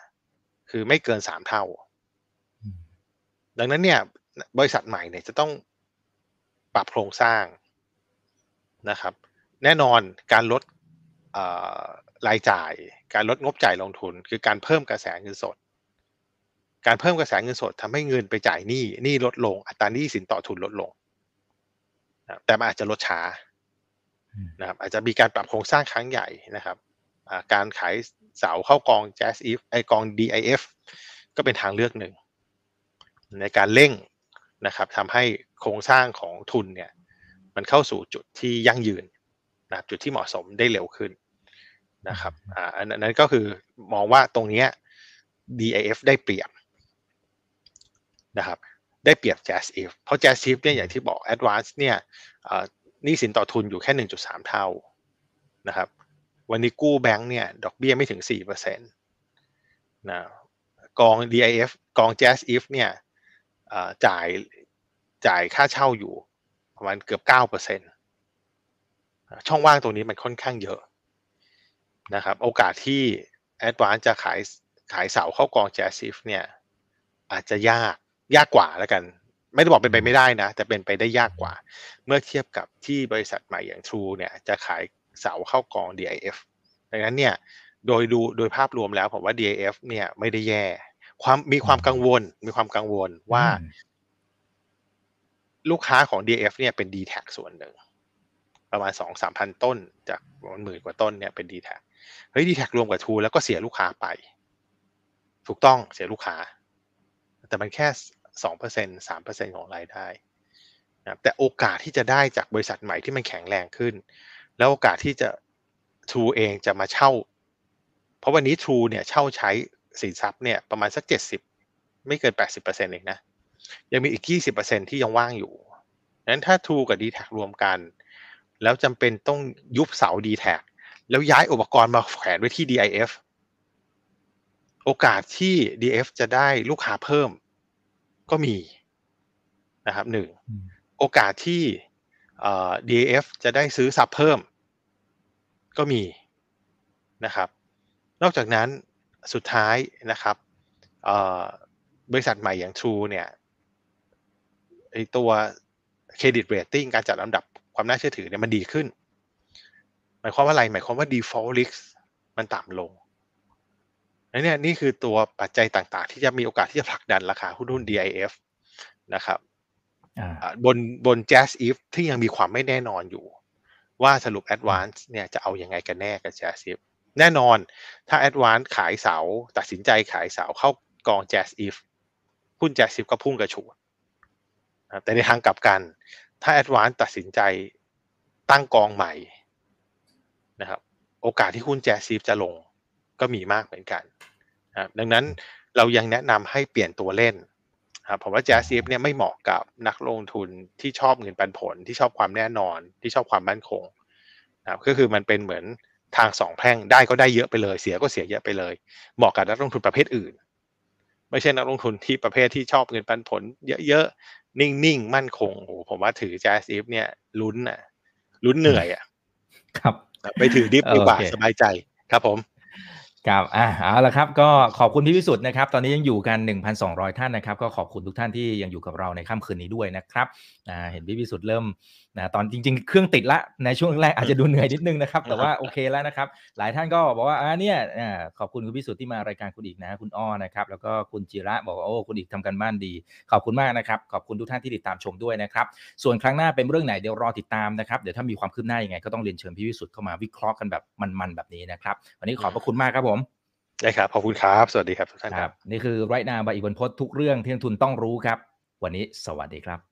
คือไม่เกิน3เท่าอืมดังนั้นเนี่ย บริษัทใหม่เนี่ยจะต้องปรับโครงสร้างนะครับ แน่นอนการลดเอ่อรายจ่าย การลดงบจ่ายลงทุน คือการเพิ่มกระแสเงินสด การเพิ่มกระแสเงินสดทำให้เงินไปจ่ายหนี้หนี้ลดลง อัตราหนี้สินต่อทุนลดลงนะครับแต่มันอาจจะลดช้าอืม นะครับอาจจะมีการปรับโครงสร้างครั้งใหญ่นะครับอ่าการขายเสาเข้ากอง Jazz If ไอกอง DIF ก็เป็นทางเลือกหนึ่ง ในการเร่งนะครับทำให้โครงสร้างของทุนเนี่ยมันเข้าสู่จุดที่ยั่งยืนนะครับจุดที่เหมาะสมได้เร็วขึ้นนะครับอ่าอันอันนั้นก็คือมองว่าตรงเนี้ย DIF ได้เปรียบนะครับได้เปรียบ Jazz If เพราะ Jazz If เนี่ยอย่างที่บอก Advance เนี่ยอ่าห นี้สินต่อทุนอยู่แค่ 1.3 เท่านะครับ วันนี้กู้แบงก์เนี่ยดอกเบี้ยไม่ถึง4%นะกอง DIF กอง Jazz If เนี่ยจ่ายจ่ายค่าเช่าอยู่ประมาณเกือบ 9%ช่องว่างตรงนี้มันค่อนข้างเยอะนะครับ โอกาสที่ Advance จะขายขายเสาเข้ากอง Jazz If เนี่ยอาจจะยากยากกว่าแล้วกัน ไม่ได้บอกเป็นไปไม่ได้นะ แต่เป็นไปได้ยากกว่า เมื่อเทียบกับที่บริษัทใหม่อย่าง True เนี่ยจะขายเสาเข้ากอง DIF ดังนั้นเนี่ยโดยดูโดยภาพรวมแล้วผมว่า DIF เนี่ยไม่ได้แย่ ความมีความกังวล มีความกังวลว่าอืมลูกค้าของ DF เนี่ยเป็น d t แทส่วนหนึ่ง ประมาณสองสามพันต้น จากประมาณหมื่นกว่าต้นเนี่ยเป็น d t แทเฮ้ย d t แทรวมกับ True แล้วก็เสียลูกค้าไป ถูกต้องเสียลูกค้า แต่มันแค่ สองเปอร์เซ็นสามเปอร์เซ็นของรายได้นะแต่โอกาสที่จะได้จากบริษัทใหม่ที่มันแข็งแรงขึ้น แล้วโอกาสที่จะ True เองจะมาเช่า เพราะวันนี้ True เนี่ยเช่าใช้สินทรัพย์เนี่ยประมาณสักเจ็ดสิบไม่เกินแปดสิบเปอร์เซ็นเองนะ ยังมีอีก 20%ที่ยังว่างอยู่ดังนั้นถ้า True กับ d t แทรวมกัน แล้วจำเป็นต้องยุบเสา d t แทแล้วย้ายอุปกรณ์มาแขวนไว้ที่ DIF โอกาสที่ DF จะได้ลูกค้าเพิ่ม ก็มีนะครับหนึ่งอืมโอกาสที่เอ่อ DF จะได้ซื้อซับเพิ่ม ก็มีนะครับ นอกจากนั้นสุดท้ายนะครับเอ่อบริษัทใหม่อย่าง True เนี่ยไอตัวเครดิตเรตติ้งการจัดลำดับความน่าเชื่อถือเนี่ยมันดีขึ้น หมายความว่าอะไร หมายความว่า default risk มันต่ำลง และเนี่ยนี่คือตัวปัจจัยต่างๆ ที่จะมีโอกาสที่จะผลักดันราคาหุ้นหุ้น DIF นะครับอ่าอ่าบนบน Jazz If ที่ยังมีความไม่แน่นอนอยู่ ว่าสรุป Advance เนี่ยจะเอายังไงกันแน่กับ Jazz If แน่นอนถ้า Advance ขายเสา ตัดสินใจขายเสาเข้ากอง Jazz If หุ้น Jazz If ก็พุ่งกระฉูดนะครับแต่ในทางกลับกัน ถ้า Advance ตัดสินใจตั้งกองใหม่นะครับโอกาสที่หุ้น Jazz If จะลง ก็มีมากเหมือนกันนะครับดังนั้นเรายังแนะนำให้เปลี่ยนตัวเล่นครับผมว่า Jazz If เนี่ยไม่เหมาะกับนักลงทุนที่ชอบเงินปันผลที่ชอบความแน่นอนที่ชอบความมั่นคงนะครับก็คือมันเป็นเหมือนทางสองแพร่งได้ก็ได้เยอะไปเลย เสียก็เสียเยอะไปเลย เหมาะกับนักลงทุนประเภทอื่น ไม่ใช่นักลงทุนที่ประเภทที่ชอบเงินปันผล เยอะๆนิ่งๆมั่นคงโอ้โหผมว่าถือ Jazz If เนี่ยลุ้นอะลุ้นเหนื่อยอะครับ ไปถือดิฟดีกว่าโอเคสบายใจครับผม ครับอ่าเอาละครับ ก็ขอบคุณพี่วิสุทธ์นะครับ ตอนนี้ยังอยู่กัน 1,200 ท่านนะครับ ก็ขอบคุณทุกท่านที่ยังอยู่กับเราในค่ำคืนนี้ด้วยนะครับอ่าเห็นพี่วิสุทธ์เริ่มนะตอนจริง ๆ เครื่องติดละในช่วงแรกอาจจะดูเหนื่อยนิดนึงนะครับ แต่ว่าโอเคแล้วนะครับ หลายท่านก็บอกว่าอ่าเนี่ยอ่าขอบคุณคุณพิสุทธิ์ที่มารายการคุณอีกนะ คุณอ้อนะครับ แล้วก็คุณจิระบอกว่าโอ้คุณอีกทำกันบ้านดี ขอบคุณมากนะครับ ขอบคุณทุกท่านที่ติดตามชมด้วยนะครับ ส่วนครั้งหน้าเป็นเรื่องไหนเดี๋ยวรอติดตามนะครับ เดี๋ยวถ้ามีความคืบหน้ายังไงก็ต้องเรียนเชิญพี่วิสุทธิ์เข้ามาวิเคราะห์กันแบบมันๆแบบนี้นะครับ วันนี้ขอบพระคุณมากครับผมได้ครับ ขอบคุณครับ สวัสดีครับทุกท่านคครัรับบนี่คือไรนาบายอีกบนพจน์ทุกเรื่องที่นักทุนต้องรู้ครับ วันนี้สวัสดีครับ